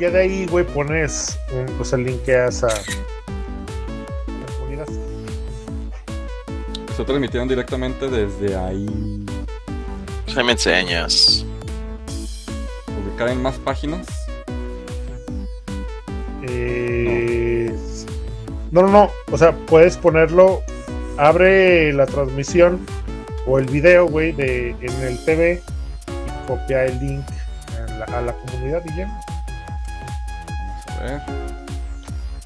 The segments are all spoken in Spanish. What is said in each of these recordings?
ya de ahí, güey, pones un, pues el linkeas a la comunidad. Se transmitieron directamente desde ahí. Pues ahí me enseñas. Publicar en más páginas. Eh, no. no, no, o sea, puedes ponerlo, abre la transmisión o el video, güey, de en el TV y copia el link a la, a la comunidad y ya. Vamos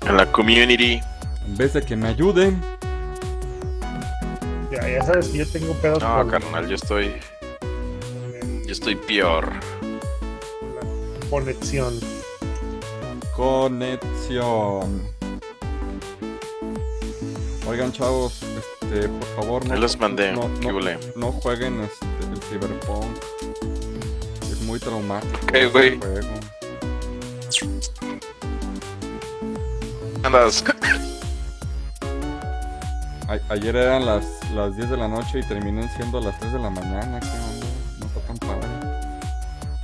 a la community. En vez de que me ayuden. Ya, ya sabes que yo tengo pedos No, con- carnal, yo estoy. Yo estoy peor. la conexión. Conexión. Oigan, chavos, este, por favor, no, Ahí los mandé, no, ¿qué no, no jueguen este, el Cyberpunk. Es muy traumático. ¿Qué, ese güey? juego. Andas. Ayer eran las, las 10 de la noche y terminan siendo las 3 de la mañana. ¿Qué onda? No está tan padre.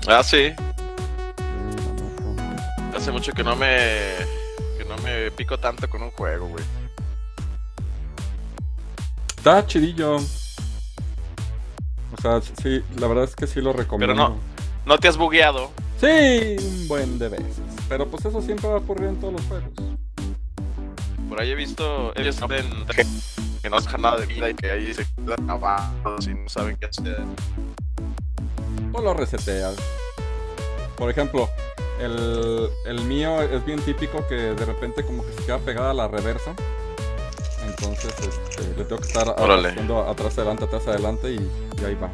Ah, sí. Hace mucho que no me. Que no me pico tanto con un juego, güey. Está chidillo. O sea, sí, la verdad es que sí lo recomiendo. no. No te has bugueado. Sí, un buen de veces. Pero pues eso siempre va a ocurrir en todos los juegos. Por ahí he visto. Ellos saben que, que no dejan nada de vida y que ahí se quedan abajo y no saben qué hacer. Tú lo reseteas. Por ejemplo, el, el mío es bien típico que de repente como que se queda pegada a la reversa. Entonces este, le tengo que estar haciendo atrás adelante, atrás adelante y, y ahí va.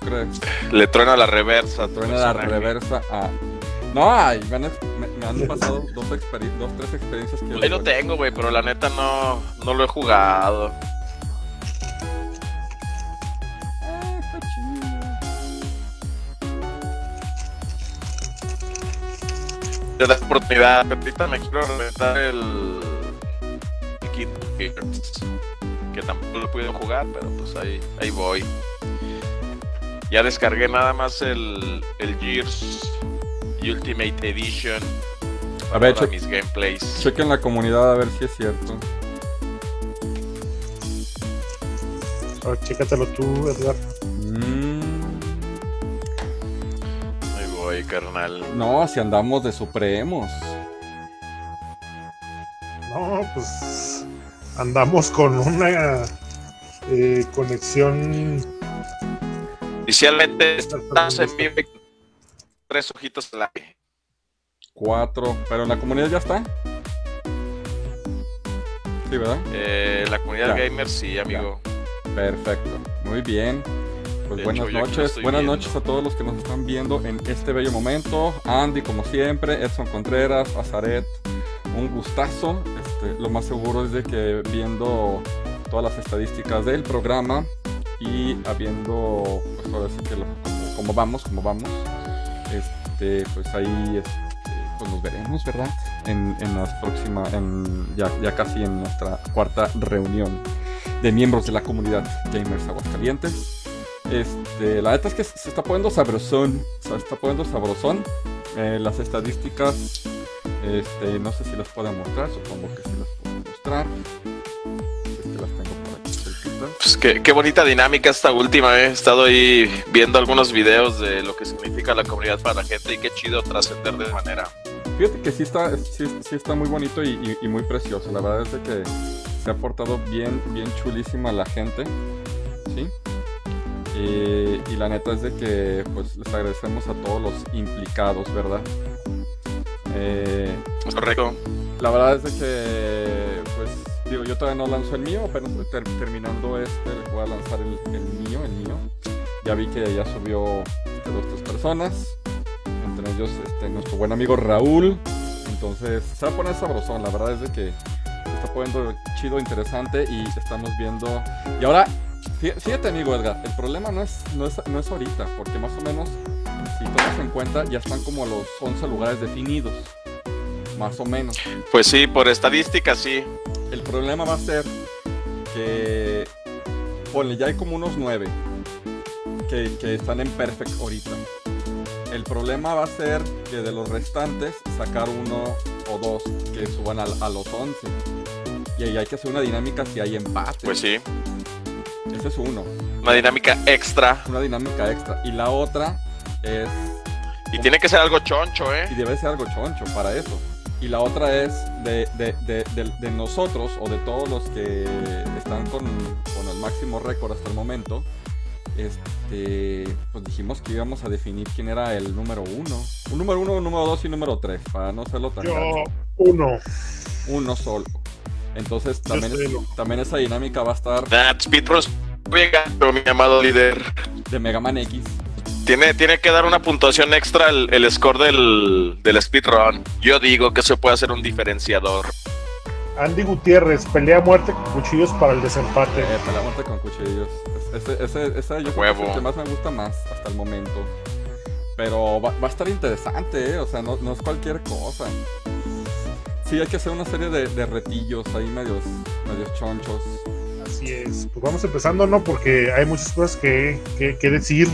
¿Crees? Le truena la reversa. Truena la reversa a... No, ay, me han, me, me han pasado dos, experi- dos, tres experiencias que... Ahí lo tengo, güey, pero la neta no, no lo he jugado. Ah, está chido. Te da oportunidad. Ahorita me quiero reventar el. el Kid Gears, Que tampoco lo pude jugar, pero pues ahí, ahí voy. Ya descargué nada más el, el Gears Ultimate Edition. A ver, para che- mis gameplays. Chequen la comunidad a ver si es cierto. Ah, chécatelo tú, Edgar. Mm, Ahí voy, carnal. no, si andamos de supremos. No, pues andamos con una eh, conexión. Inicialmente estamos en vivo tres ojitos al aire. Cuatro. Pero en la comunidad ya está. Sí, ¿verdad? Eh, la comunidad Ya. gamer, sí, amigo. Perfecto. Muy bien. Pues De buenas hecho, noches. Buenas viendo. noches a todos los que nos están viendo en este bello momento. Andy, como siempre, Edson Contreras, Azaret. Un gustazo. Este, lo más seguro es de que viendo todas las estadísticas del programa y habiendo, pues ahora sí que lo- como, como vamos, como vamos, este, pues ahí este, pues nos veremos, ¿verdad? En, en las próximas, ya, ya casi en nuestra cuarta reunión de miembros de la comunidad Gamers Aguascalientes. Este, la neta es que se está poniendo sabrosón, se está poniendo sabrosón. Eh, las estadísticas, este, no sé si las puedo mostrar, supongo que sí las puedo mostrar. Pues qué, qué bonita dinámica esta última, eh. He estado ahí viendo algunos videos de lo que significa la comunidad para la gente y qué chido trascender de manera. Fíjate que sí está, sí, sí está muy bonito y, y- y muy precioso. La verdad es de que se ha portado bien, bien chulísima la gente. ¿Sí? Y, y la neta es de que pues les agradecemos a todos los implicados, ¿verdad? Eh, ¿Es correcto? la verdad es de que, digo, yo todavía no lanzo el mío, apenas ter- terminando este, voy a lanzar el, el mío, el mío. Ya vi que ya subió este, dos, tres personas, entre ellos este, nuestro buen amigo Raúl. Entonces, se va a poner sabrosón, la verdad es de que se está poniendo chido, interesante y estamos viendo... Y ahora, fí- fíjate amigo Edgar, el problema no es, no es, no es ahorita, porque más o menos, si tomas en cuenta, ya están como los 11 lugares definidos, más o menos. Pues sí, por estadística sí. El problema va a ser que. Ponle, ya hay como unos nueve. que, que están en perfect ahorita. El problema va a ser que de los restantes sacar uno o dos que suban al- a, los 11. Y ahí hay que hacer una dinámica si hay empate. Pues sí, Ese es uno, una dinámica extra. una dinámica extra. Y la otra es Y tiene que ser algo choncho, Y ¿eh? debe ser algo choncho para eso. Y la otra es de, de- de- de- de nosotros o de todos los que están con, con el máximo récord hasta el momento. Este, pues dijimos que íbamos a definir quién era el número uno. Un número uno, un número dos y un número tres, para no hacerlo tan Yo, largo. uno. Uno solo. Entonces también, también esa dinámica va a estar That Speedrun llegando, mi amado líder. de Mega Man X. Tiene, tiene que dar una puntuación extra el, el score del, del speedrun. Yo digo que eso puede ser un diferenciador. Andy Gutiérrez, pelea a muerte con cuchillos para el desempate. Eh, pelea muerte con cuchillos. Ese, ese, ese yo creo que es el que más me gusta más hasta el momento. Pero va, va a estar interesante, ¿eh? O sea, no, no es cualquier cosa. Sí, hay que hacer una serie de, de retillos ahí medios, medios chonchos. Así es. Pues vamos empezando, ¿no? Porque hay muchas cosas que, que, que decir.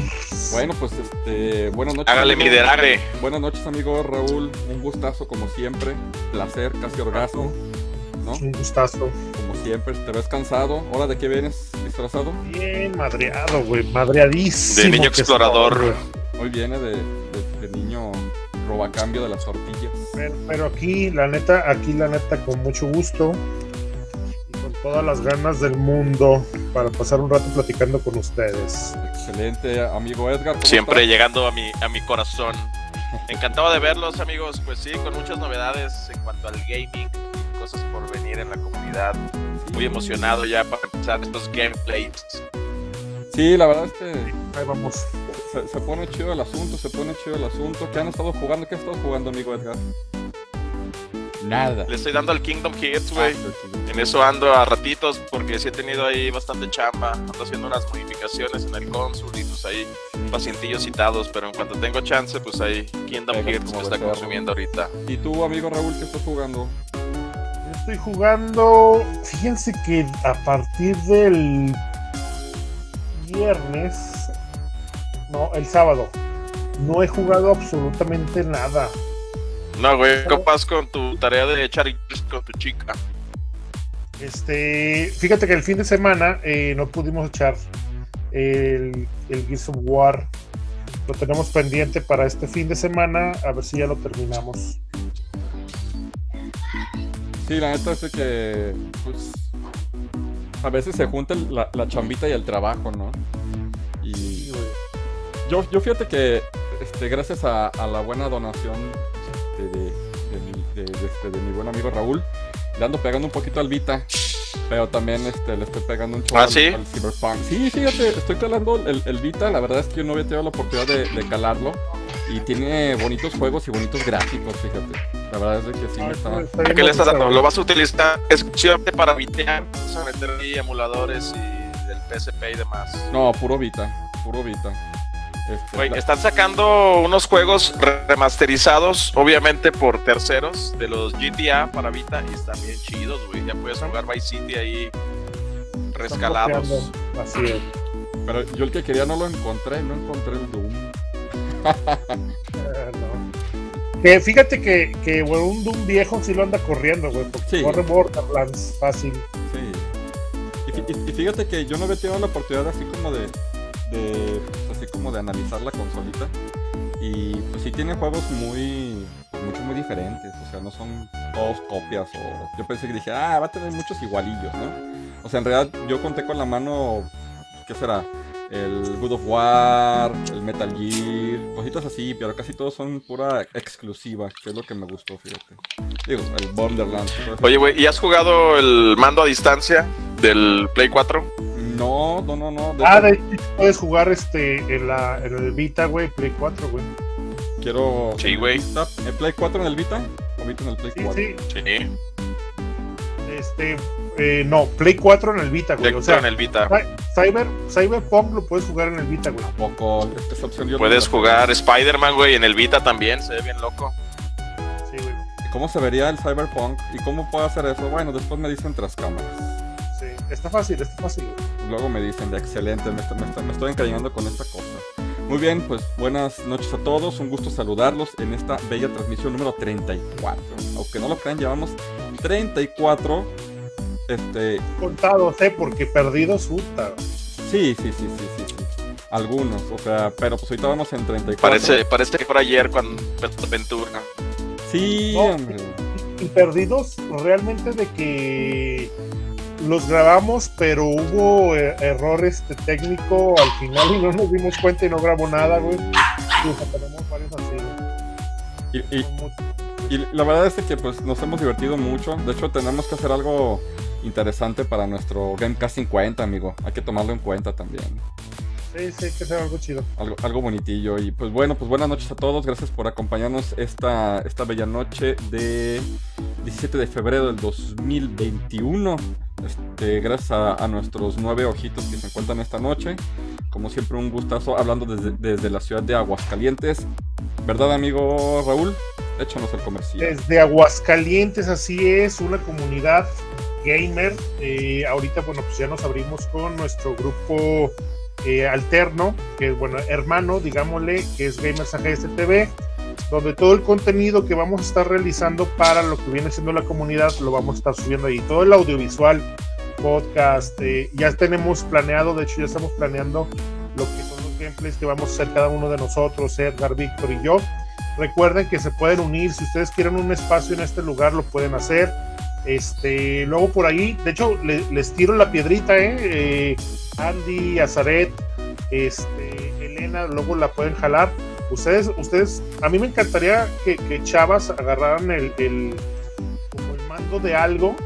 Bueno, pues este, buenas noches. Hágale mi liderazgo. Buenas noches, amigo Raúl. Un gustazo como siempre. Placer, casi orgasmo. ¿No? Un gustazo. Como siempre, te ves cansado. ¿Hora de qué vienes disfrazado? Bien madreado, güey. Madreadísimo. De niño explorador. güey. Hoy viene de, de- de niño robacambio de las tortillas. Pero, pero aquí, la neta, aquí la neta, con mucho gusto todas las ganas del mundo para pasar un rato platicando con ustedes. Excelente, amigo Edgar. ¿cómo Siempre estás? llegando a mi, a mi corazón. Encantado de verlos, amigos. Pues sí, con muchas novedades en cuanto al gaming y cosas por venir en la comunidad. Muy emocionado ya para empezar estos gameplays. Sí, la verdad es que Ahí vamos. se, se pone chido el asunto, se pone chido el asunto. ¿Qué han estado jugando? ¿Qué has estado jugando, amigo Edgar? Nada. Le estoy dando al Kingdom Hearts, güey. Ah, En eso ando a ratitos porque sí he tenido ahí bastante chamba. Ando haciendo unas modificaciones en el consul y pues ahí pacientillos citados. Pero en cuanto tengo chance, pues ahí Kingdom Pegas Hearts me está consumiendo ahorita. ¿Y tú, amigo Raúl, qué estás jugando? Yo Estoy jugando. Fíjense que a partir del viernes. No, el sábado. No he jugado absolutamente nada. No, güey, copas con tu tarea de echar con tu chica. Este, fíjate que el fin de semana eh, no pudimos echar el, el Gears of War. Lo tenemos pendiente para este fin de semana, a ver si ya lo terminamos. Sí, la neta es que, pues, a veces se junta la, la chambita y el trabajo, ¿no? Y yo, yo fíjate que, este, gracias a, a la buena donación de, de mi, de- de este, de mi buen amigo Raúl, le ando pegando un poquito al Vita, pero también este, le estoy pegando un chorro ¿Ah, al- sí? al, Cyberpunk. Sí, fíjate, estoy calando el, el Vita, la verdad es que yo no había tenido la oportunidad de, de calarlo. Y tiene bonitos juegos y bonitos gráficos, fíjate. La verdad es que sí me está... Está ¿Qué le estás dando? ¿Lo vas a utilizar exclusivamente para vitear? ¿Vas a meter ahí emuladores y del PSP y demás? No, puro Vita, puro Vita. Este, están sacando unos juegos remasterizados, obviamente por terceros, de los GTA para Vita y están bien chidos, güey. Ya puedes jugar Vice City ahí rescalados. Así es. Pero yo el que quería no lo encontré, no encontré el Doom. No. Que fíjate que, que un Doom viejo sí lo anda corriendo, güey, porque Sí. corre Borderlands fácil. Sí. Y, fí- y- y fíjate que yo no había tenido la oportunidad así como de, de así como de analizar la consolita. Y pues sí tiene juegos muy, mucho muy diferentes. O sea, no son todos copias. O yo pensé que dije, ah, va a tener muchos igualillos, ¿no? O sea, en realidad yo conté con la mano, ¿qué será? El God of War, el Metal Gear, cositas así, pero casi todos son pura exclusiva, que es lo que me gustó, fíjate. Digo, el Borderlands. Oye, güey, ¿y has jugado el mando a distancia del Play 4? No, no, no, no. de Ah, de hecho, puedes jugar este en, la, en el Vita, güey, Play 4, güey. Quiero. Sí, güey. ¿El Play 4 en el Vita? ¿O Vita en el Play Sí, 4? sí. Sí. Este, eh, no, Play 4 en el Vita, güey. Play O sea, en el Vita. Cyber, Cyberpunk lo puedes jugar en el Vita, güey. Tampoco. Esa opción yo no Puedes jugar Spider-Man, güey, en el Vita también, se ve bien loco. Sí, güey. ¿Cómo se vería el Cyberpunk? ¿Y cómo puedo hacer eso? Bueno, después me dicen tras cámaras. Está fácil, está fácil, luego me dicen, excelente, me, me, me estoy encariñando con esta cosa. Muy bien, pues buenas noches a todos, un gusto saludarlos en esta bella transmisión número 34. Aunque no lo crean, llevamos 34 este... contados, ¿eh? Porque perdidos, puta. Sí, sí, sí, sí, sí, sí. Algunos, o sea, pero pues ahorita vamos en 34. Parece, parece que fue ayer cuando Ventura. Sí, No, hombre. Y perdidos realmente de que los grabamos, pero hubo eh, errores de técnico al final y no nos dimos cuenta y no grabó nada, güey. Y, o sea, tenemos varios así, güey. Y la verdad es que pues nos hemos divertido mucho. De hecho, tenemos que hacer algo interesante para nuestro Gamecast 50, amigo. Hay que tomarlo en cuenta también. Sí, sí, que hacer algo chido. Algo, algo bonitillo. Y pues bueno, pues buenas noches a todos. Gracias por acompañarnos esta, esta bella noche de 17 de febrero del 2021. Este, gracias a, a nuestros nueve ojitos que se encuentran esta noche. Como siempre, un gustazo hablando desde, desde la ciudad de Aguascalientes. ¿Verdad, amigo Raúl? Échanos el comercial. Desde Aguascalientes, así es, una comunidad gamer. Eh, ahorita, bueno, pues ya nos abrimos con nuestro grupo eh, alterno, que bueno, hermano, digámosle, que es Gamers AGS TV, donde todo el contenido que vamos a estar realizando para lo que viene siendo la comunidad lo vamos a estar subiendo ahí. Todo el audiovisual, podcast, eh, ya tenemos planeado, de hecho ya estamos planeando lo que son los gameplays que vamos a hacer cada uno de nosotros, Edgar, Víctor y yo. Recuerden que se pueden unir, si ustedes quieren un espacio en este lugar lo pueden hacer. Este, luego por ahí, de hecho le- les tiro la piedrita, ¿eh? Eh, Andy, Azaret, este, Elena, luego la pueden jalar. Ustedes, ustedes, a mí me encantaría que, chavas agarraran el mando de algo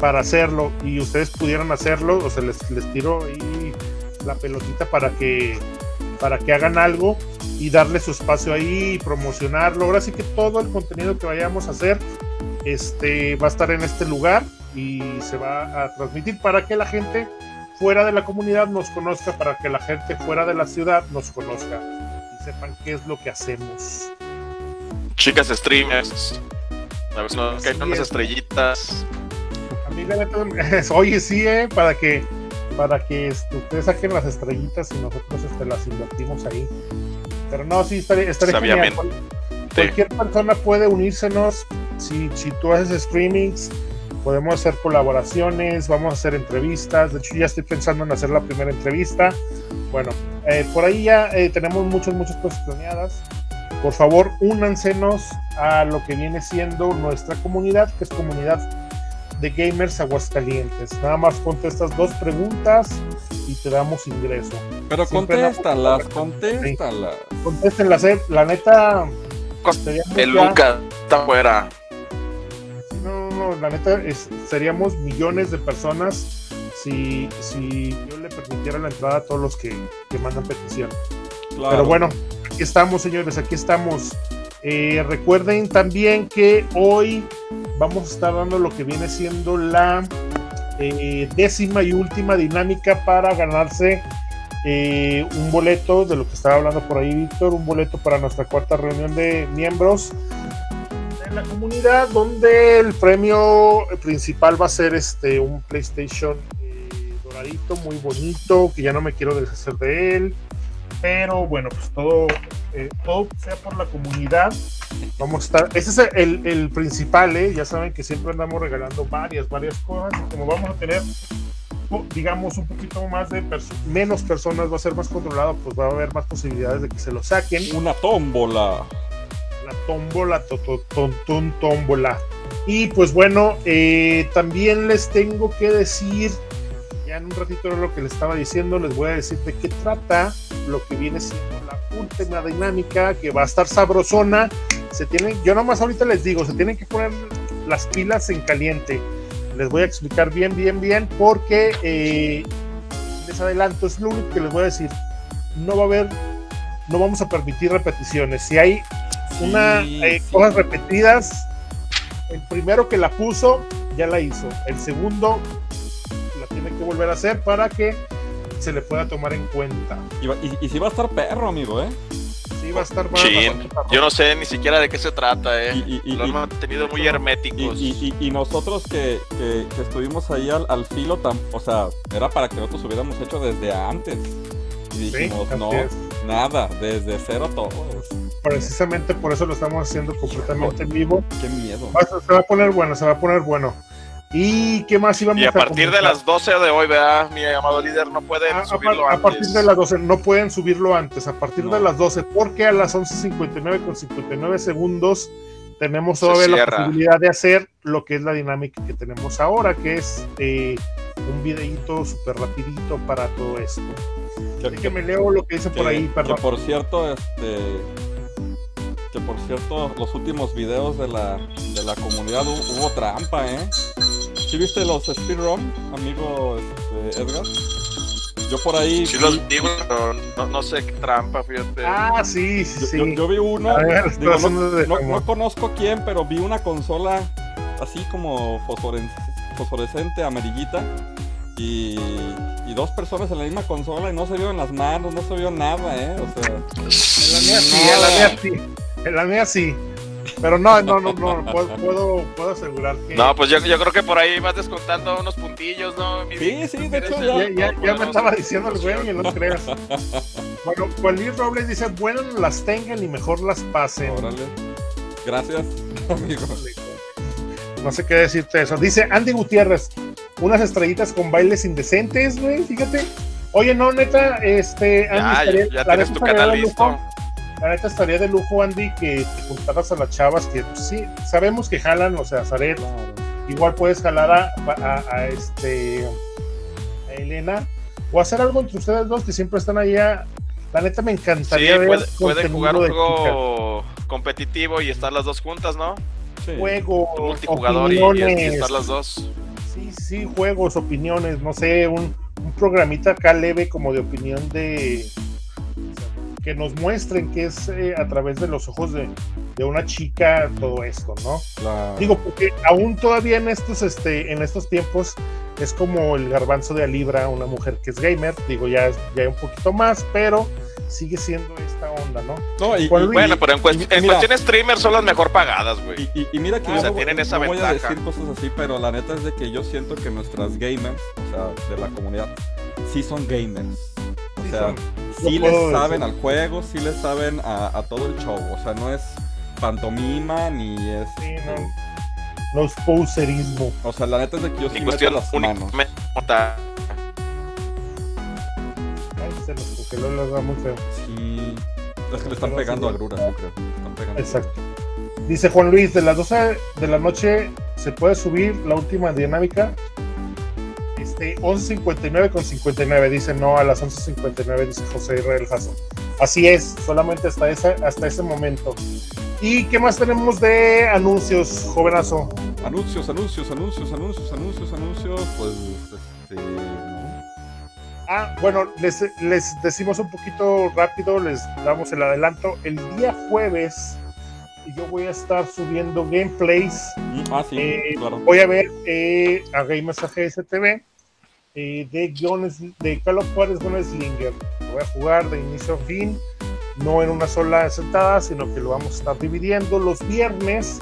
para hacerlo y ustedes pudieran hacerlo, o sea, les, les tiro ahí la pelotita para que para que hagan algo y darle su espacio ahí y promocionarlo. Ahora sí que todo el contenido que vayamos a hacer este, va a estar en este lugar y se va a transmitir para que la gente fuera de la comunidad nos conozca, para que la gente fuera de la ciudad nos conozca y sepan qué es lo que hacemos. Chicas streamers. A ver si nos caen unas es. estrellitas. A mí la neta, oye sí, eh, para que para que este, ustedes saquen las estrellitas y nosotros este, las invertimos ahí. Pero no, sí, genial. Sabiamente. Cualquier persona puede unírsenos. Si, si tú haces streamings, podemos hacer colaboraciones, vamos a hacer entrevistas. De hecho, ya estoy pensando en hacer la primera entrevista. Bueno, eh, por ahí ya eh, tenemos muchas, muchas cosas planeadas. Por favor, únansenos a lo que viene siendo nuestra comunidad, que es comunidad de gamers Aguascalientes. Nada más contestas dos preguntas y te damos ingreso. Pero contéstalas, contéstalas. Contéstenlas, eh. la neta. sería El Luca está fuera. No, la neta es, seríamos millones de personas si, si yo le permitiera la entrada a todos los que, que mandan petición. Claro. Pero bueno, aquí estamos, señores, aquí estamos. Eh, recuerden también que hoy vamos a estar dando lo que viene siendo la eh, décima y última dinámica para ganarse eh, un boleto de lo que estaba hablando por ahí Víctor, un boleto para nuestra cuarta reunión de miembros la comunidad, donde el premio principal va a ser este un PlayStation eh, doradito, muy bonito, que ya no me quiero deshacer de él. Pero bueno, pues todo, eh, todo sea por la comunidad. Vamos a estar. Ese es el, el principal, ¿eh? Ya saben que siempre andamos regalando varias, varias cosas. Como vamos a tener, digamos, un poquito más de perso- menos personas, va a ser más controlado, pues va a haber más posibilidades de que se lo saquen Una tómbola. La tómbola, tómbola. Y pues bueno, eh, también les tengo que decir, ya en un ratito era lo que les estaba diciendo, les voy a decir de qué trata lo que viene siendo la última dinámica, que va a estar sabrosona. Se tienen, yo nomás ahorita les digo, se tienen que poner las pilas en caliente. Les voy a explicar bien, bien, bien, porque eh, les adelanto, es lo único que les voy a decir. No va a haber, no vamos a permitir repeticiones. Si hay una Sí, eh, sí. cosas repetidas. El primero que la puso ya la hizo. El segundo la tiene que volver a hacer para que se le pueda tomar en cuenta. Y, y- y si va a estar perro, amigo, ¿eh? Sí, va a estar. Chin. Yo no sé ni siquiera de qué se trata, eh. Y, y- y- Lo han y- mantenido muy herméticos. y- y- y nosotros que, que- que estuvimos ahí al, al filo, tam- o sea, era para que nosotros hubiéramos hecho desde antes. Y dijimos, no, es. Nada, desde cero todos. Precisamente por eso lo estamos haciendo completamente en vivo. Qué miedo. Se va a poner bueno, se va a poner bueno. ¿Y qué más íbamos Y a partir de comentar? las 12 de hoy, ¿verdad? Mi amado líder no puede A, a subirlo a antes. partir de las 12, no pueden subirlo antes, a partir No. de las 12, porque a las 11.59 con 59 segundos tenemos todavía la posibilidad de hacer lo que es la dinámica que tenemos ahora, que es eh, un videíto súper rapidito para todo esto. Que- Así que me leo lo que dice por ahí, perdón. Que por cierto, este. Que por cierto, los últimos videos de la, de la comunidad hu- hubo trampa, ¿eh? ¿Sí viste los speedrun, amigo este, Edgar? Yo por ahí. Sí vi- los digo, pero no, no sé qué trampa, fíjate. Ah, sí, sí, yo, sí. yo- yo vi uno. A ver, digo, estoy no, no- no conozco quién, pero vi una consola así como fosforescente, amarillita. Y, y dos personas en la misma consola y no se vio en las manos, no se vio nada, ¿eh? O sea. En la mía sí, en la mía sí. En la mía sí. Pero no, no, no, no, puedo, puedo, puedo asegurar que. No, pues yo, yo creo que por ahí vas descontando unos puntillos, ¿no? mi- Sí, sí, de hecho Ya, ya. ya, ya me estaba diciendo el güey, que no creas. Bueno, Juan Luis Robles dice: Buenas las tengan y mejor las pasen. Órale. Gracias, amigo. No sé qué decirte eso. Dice Andy Gutiérrez: Unas estrellitas con bailes indecentes, güey, fíjate. Oye, no, neta, este. Andy, Ya, estaría- ya la tienes neta tu estaría canal de listo. lujo. La neta estaría de lujo, Andy, que te juntaras a las chavas que pues, sí, sabemos que jalan, o sea, Zaret, igual puedes jalar a, a- a este a Elena o hacer algo entre ustedes dos que siempre están allá. La neta me Sí, encantaría ver puede, jugar un juego competitivo y estar las dos juntas, ¿no? Sí. juego, Un multijugador y, y estar las dos. Sí, sí, juegos, opiniones, no sé, un, un programita acá leve como de opinión de que nos muestren que es eh, a través de los ojos de, de una chica todo esto, ¿no? Claro. Digo, porque aún todavía en estos, este, en estos tiempos es como el garbanzo de a libra, una mujer que es gamer, digo, ya, ya hay un poquito más, pero sigue siendo esta onda, ¿no? No, y, Bueno, pero en, cuest- y- en mira. cuestión streamer son las mejor pagadas, güey. y- y- y mira que O yo sea, no, tienen esa no voy a decir cosas así, pero la neta es de que yo siento que nuestras gamers, o sea, de la comunidad, sí son gamers. O Sí sea, son. sí puedo les saben decir. al juego, sí les saben a, a todo el show. O sea, no es pantomima ni es. Sí, no, no es poserismo. O sea, la neta es de que yo sí meto las manos. Se nos congeló verdad muy feo. Sí. Es que le están pegando sí. a Grura, yo creo. Están pegando. Exacto. Dice Juan Luis, de las 12 de la noche se puede subir la última dinámica. Este, 11.59 con 59, dice no, a las 11.59, dice José Israel Jasso. Así es, solamente hasta, esa, hasta ese momento. ¿Y qué más tenemos de anuncios, jovenazo? Anuncios, anuncios, anuncios, anuncios, anuncios, anuncios. Pues, este. Ah, bueno, les, les decimos un poquito rápido, les damos el adelanto. El día jueves yo voy a estar subiendo gameplays Mm, Ah, sí, Eh, claro. voy a ver eh, a AGS TV eh, de guiones de Call of Juárez Slinger. Lo voy a jugar de inicio a fin, no en una sola sentada, sino que lo vamos a estar dividiendo. Los viernes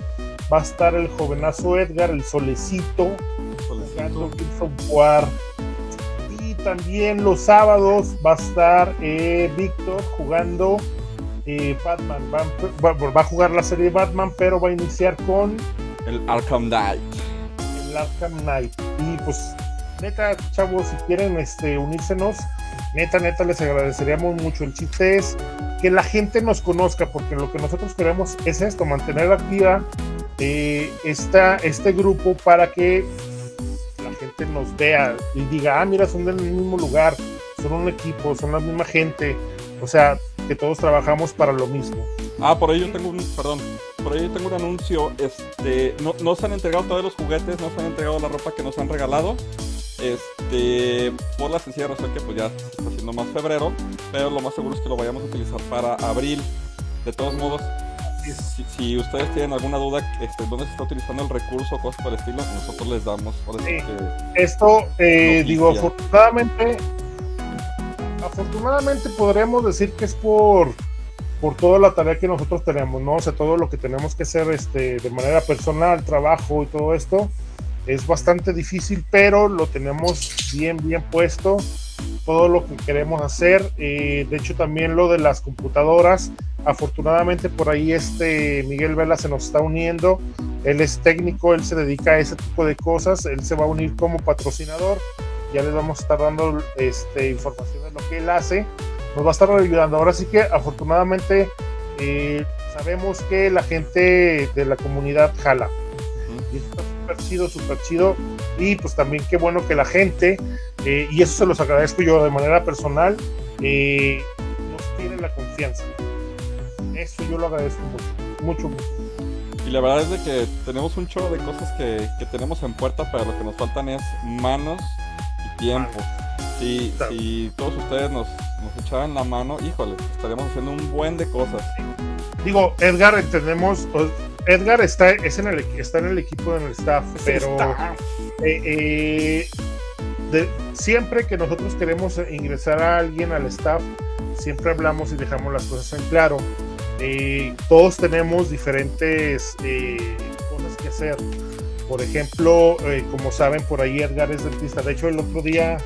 va a estar el jovenazo Edgar, el solecito, jugando Gears of War. También los sábados va a estar eh, Víctor jugando eh, Batman. Va, va- a jugar la serie Batman, pero va a iniciar con El Arkham Knight. el Arkham Knight. Y pues, neta, chavos, si quieren este, unírsenos, neta, neta, les agradeceríamos mucho. El chiste es que la gente nos conozca, porque lo que nosotros queremos es esto, mantener activa eh, esta, este grupo para que gente nos vea y diga, ah, mira, son del mismo lugar, son un equipo, son la misma gente. O sea, que todos trabajamos para lo mismo. Ah, por ahí yo tengo un, perdón, por ahí yo tengo un anuncio, este, no, no se han entregado todos los juguetes, no se han entregado la ropa que nos han regalado, este, por la sencilla razón que pues ya está haciendo más febrero, pero lo más seguro es que lo vayamos a utilizar para abril. De todos modos, si, si ustedes tienen alguna duda, este, dónde se está utilizando el recurso o cosas por el estilo, nosotros les damos, que, Esto, eh, digo, afortunadamente, afortunadamente podríamos decir que es por, por toda la tarea que nosotros tenemos, ¿no? O sea, todo lo que tenemos que hacer este, de manera personal, trabajo y todo esto, es bastante difícil, pero lo tenemos bien, bien puesto. Todo lo que queremos hacer. Eh, de hecho, también lo de las computadoras. Afortunadamente por ahí este Miguel Vela se nos está uniendo. Él es técnico, él se dedica a ese tipo de cosas. Él se va a unir como patrocinador. Ya les vamos a estar dando este, información de lo que él hace nos va a estar ayudando. Ahora sí que afortunadamente eh, sabemos que la gente de la comunidad jala. Y está súper chido, súper chido. Y pues también qué bueno que la gente, eh, y eso se los agradezco yo de manera personal, eh, nos tiene la confianza. Eso yo lo agradezco mucho, mucho, mucho. Y la verdad es de que tenemos un chorro de cosas que, que tenemos en puerta, pero lo que nos faltan es manos y tiempo. Si, si todos ustedes nos, nos echaran la mano, híjole, estaríamos haciendo un buen de cosas. Digo, Edgar, entendemos, Edgar está, es en el, está en el equipo del staff, pero eh, eh, de, siempre que nosotros queremos ingresar a alguien al staff, siempre hablamos y dejamos las cosas en claro. Eh, todos tenemos diferentes cosas que hacer. Por ejemplo, como saben, por ahí Edgar es dentista. De hecho, el otro día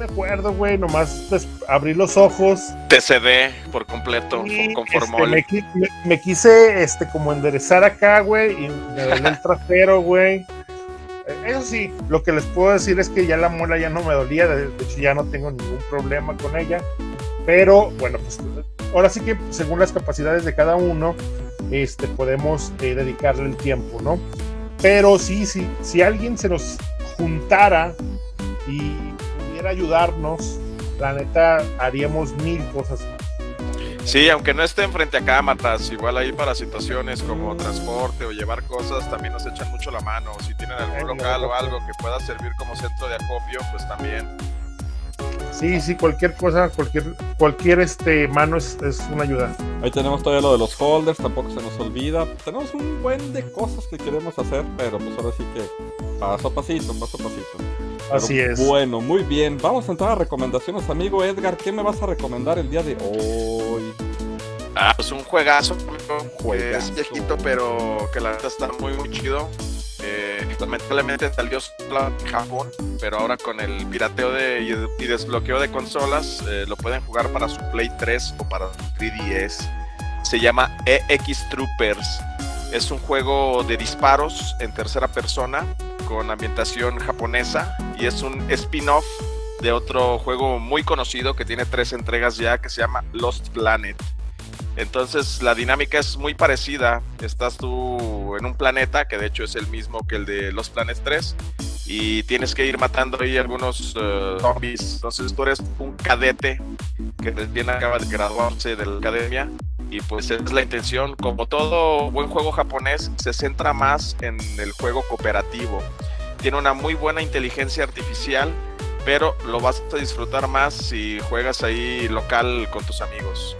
me acuerdo, güey, nomás pues, abrí los ojos. TCD por completo, con formol. Este, me, quise, este, como enderezar acá, güey, y me dolió el trasero, güey. Eso sí, lo que les puedo decir es que ya la muela ya no me dolía, de, hecho ya no tengo ningún problema con ella. Pero bueno, pues ahora sí que según las capacidades de cada uno, este, podemos eh, dedicarle el tiempo, ¿no? Pero sí, sí, si alguien se nos juntara y ayudarnos, la neta haríamos mil cosas. Sí, aunque no estén frente a cámaras, igual ahí para situaciones como transporte o llevar cosas, también nos echan mucho la mano. Si tienen algún local o algo que pueda servir como centro de acopio, pues también. Sí, sí, cualquier cosa, cualquier, cualquier este mano es, es, una ayuda. Ahí tenemos todavía lo de los holders, tampoco se nos olvida. Tenemos un buen de cosas que queremos hacer, pero pues ahora sí que paso a pasito, paso a pasito. Así es. Bueno, muy bien. Vamos a entrar a recomendaciones, amigo Edgar. ¿Qué me vas a recomendar el día de hoy? Ah, pues un juegazo. Es viejito, pero que la verdad está muy, muy chido. Eh, lamentablemente salió solo en Japón, pero ahora con el pirateo de, y, desbloqueo de consolas eh, lo pueden jugar para su Play 3 o para su 3DS. Se llama EX Troopers. Es un juego de disparos en tercera persona con ambientación japonesa y es un spin-off de otro juego muy conocido que tiene tres entregas ya que se llama Lost Planet. Entonces la dinámica es muy parecida. Estás tú en un planeta que de hecho es el mismo que el de Lost Planet 3 y tienes que ir matando ahí algunos uh, zombies. Entonces tú eres un cadete que recién acaba de graduarse de la academia y pues es la intención. Como todo buen juego japonés, se centra más en el juego cooperativo. Tiene una muy buena inteligencia artificial, pero lo vas a disfrutar más si juegas ahí local con tus amigos.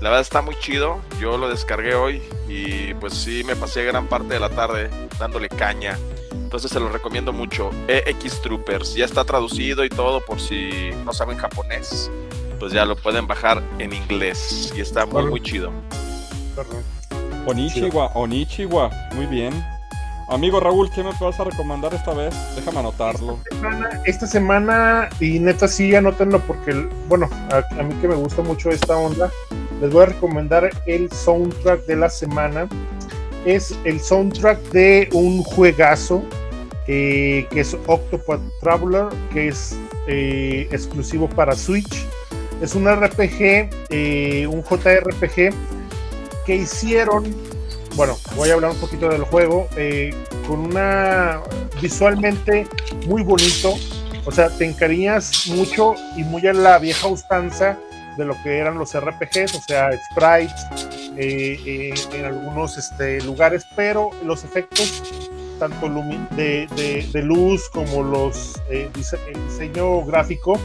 La verdad está muy chido, yo lo descargué hoy y pues sí me pasé gran parte de la tarde dándole caña. Entonces se lo recomiendo mucho. EX Troopers, ya está traducido y todo por si no saben japonés pues ya lo pueden bajar en inglés y está muy, muy chido. Onichiwa, Onichiwa, muy bien. Amigo Raúl, ¿qué me vas a recomendar esta vez? Déjame anotarlo. Esta semana, y neta sí, anótenlo porque, bueno, a, mí que me gusta mucho esta onda, les voy a recomendar el soundtrack de la semana. Es el soundtrack de un juegazo eh, que es Octopath Traveler, que es eh, exclusivo para Switch es un RPG, eh, un JRPG que hicieron, bueno, voy a hablar un poquito del juego, eh, con una visualmente muy bonito, o sea, te encariñas mucho y muy a la vieja ustanza de lo que eran los RPGs, o sea, sprites eh, en algunos este, lugares, pero los efectos tanto de, de, luz como los el diseño gráfico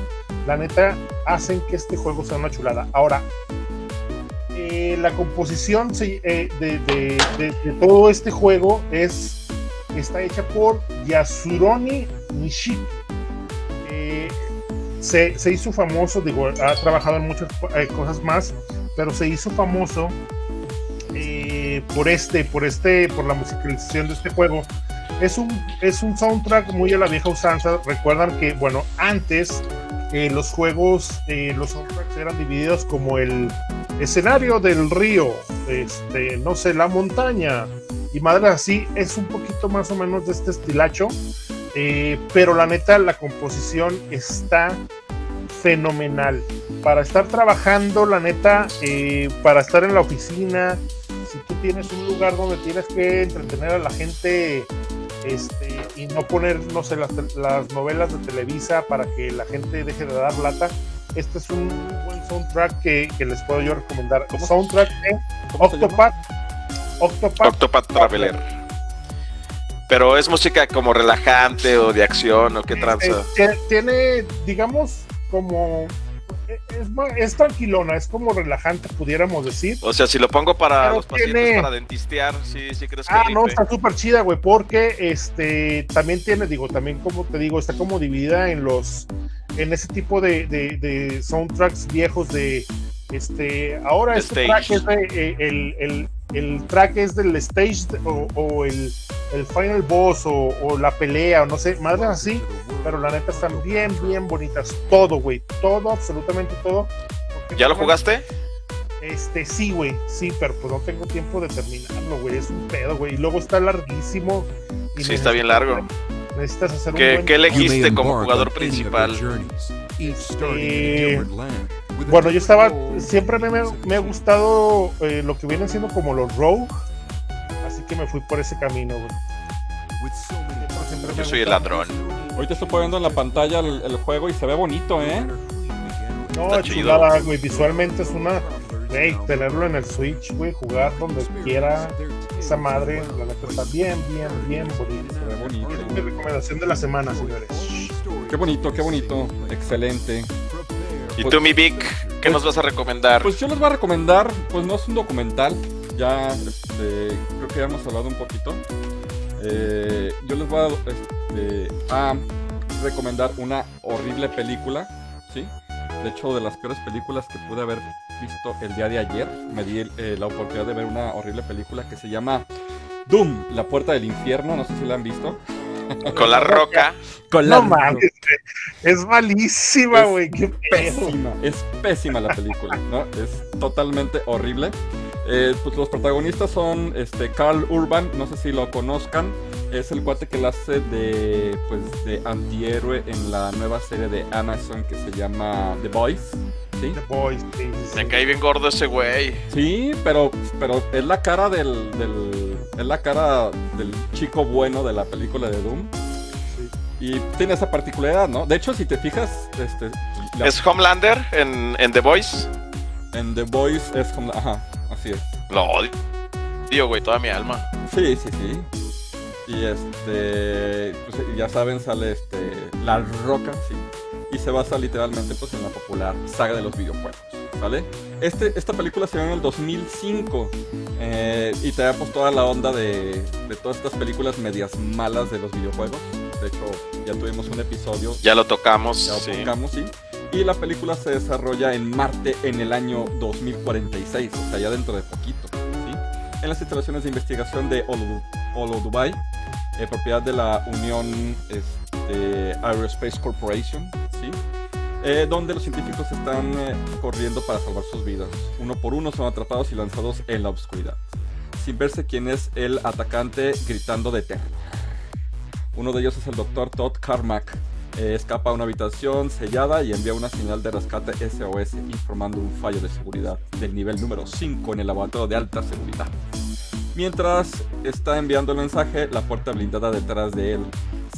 la neta, hacen que este juego sea una chulada. Ahora, eh, la composición eh, de, todo este juego es, está hecha por Yasuroni Nishiki. Eh, se, hizo famoso, digo, ha trabajado en muchas cosas más, pero se hizo famoso eh, por este, por este, por la musicalización de este juego. Es un, es un soundtrack muy a la vieja usanza. Recuerdan que, bueno, antes eh, los juegos, eh, los soundtracks eran divididos como el escenario del río, este, no sé, la montaña y madre así. Es un poquito más o menos de este estilacho, eh, pero la neta, la composición está fenomenal. Para estar trabajando, la neta, eh, para estar en la oficina, si tú tienes un lugar donde tienes que entretener a la gente este, y no poner, no sé, las, las novelas de Televisa para que la gente deje de dar lata, este es un buen soundtrack que, que les puedo yo recomendar. ¿Cómo se- soundtrack de ¿Cómo se Octopath. Octopath. Octopath Traveler. Pero es música como relajante o de acción o qué tranza. Eh, tie- tiene, digamos, como. Es, tranquilona, es como relajante, pudiéramos decir. O sea, si lo pongo para Pero los pacientes para dentistear, sí, sí crees que Ah, no, está súper chida, güey, porque este también tiene, digo, también como te digo, está como dividida en los, en ese tipo de, de- de soundtracks viejos de, este, ahora este track es de, eh, el, el, el track es del stage o el, el final boss o, o la pelea o no sé, madres así, pero la neta están bien, bien bonitas, todo, güey, todo, absolutamente todo. ¿Ya lo jugaste? este, sí, güey, sí, pero pues no tengo tiempo de terminarlo, güey, es un pedo, güey. Y luego está larguísimo. y Sí, está bien largo. Necesitas hacer un ¿Qué, buen... qué elegiste como jugador principal? Eh, a Bueno, yo estaba, siempre me, me- me ha gustado eh, lo que vienen siendo como los rogue, así que me fui por ese camino, güey. Yo soy el ladrón. Ahorita estoy poniendo en la pantalla el, el juego y se ve bonito, ¿eh? No, Está chido. chulada, güey, visualmente es una... Güey, tenerlo en el Switch, güey, jugar donde quiera, esa madre, la neta está bien, bien, bien bonito. Se ve bonito. Es mi recomendación de la semana, señores. Qué bonito, qué bonito. Excelente. ¿Y tú, mi Vic, qué nos vas a recomendar? Pues yo les voy a recomendar, pues no es un documental, ya este, creo que ya hemos hablado un poquito. Eh, yo les voy a, este, a recomendar una horrible película, ¿sí? De hecho, de las peores películas que pude haber visto el día de ayer, me di eh, la oportunidad de ver una horrible película que se llama Doom, la puerta del infierno, no sé si la han visto. Con la roca. Con No mames, es malísima, güey, qué pedo. pésima, es pésima la película, ¿no? Es totalmente horrible. Eh, pues los protagonistas son este Carl Urban, no sé si lo conozcan, es el cuate que la hace de pues de antihéroe en la nueva serie de Amazon que se llama The Boys, ¿sí? The Boys, sí, sí. Me cae bien gordo ese güey. Sí, pero pero es la cara del, del es la cara del chico bueno de la película de Doom. Y tiene esa particularidad, ¿no? De hecho, si te fijas, este, la- ¿Es Homelander en, en The Voice? en The Boys es como, ajá, así es. Lo odio. Tío, güey, toda mi alma. Sí, sí, sí. Y este, pues, ya saben, sale este, La Roca, sí. Y se basa literalmente pues, en la popular saga de los videojuegos, ¿vale? Este, esta película se dio en el 2005 eh, y te da pues toda la onda de, de todas estas películas medias malas de los videojuegos. De hecho, ya tuvimos un episodio Ya lo tocamos. ya lo sí. tocamos, sí. Y la película se desarrolla en Marte en el año 2046, o sea, ya dentro de poquito, ¿sí? En las instalaciones de investigación de Olo, Olo Dubai, eh, propiedad de la Unión este, Aerospace Corporation. Eh, donde los científicos están eh, corriendo para salvar sus vidas. Uno por uno son atrapados y lanzados en la oscuridad, sin verse quién es el atacante gritando de terror. Uno de ellos es el doctor Todd Carmack. Eh, escapa a una habitación sellada y envía una señal de rescate SOS informando un fallo de seguridad del nivel número 5 en el laboratorio de alta seguridad. Mientras está enviando el mensaje, la puerta blindada detrás de él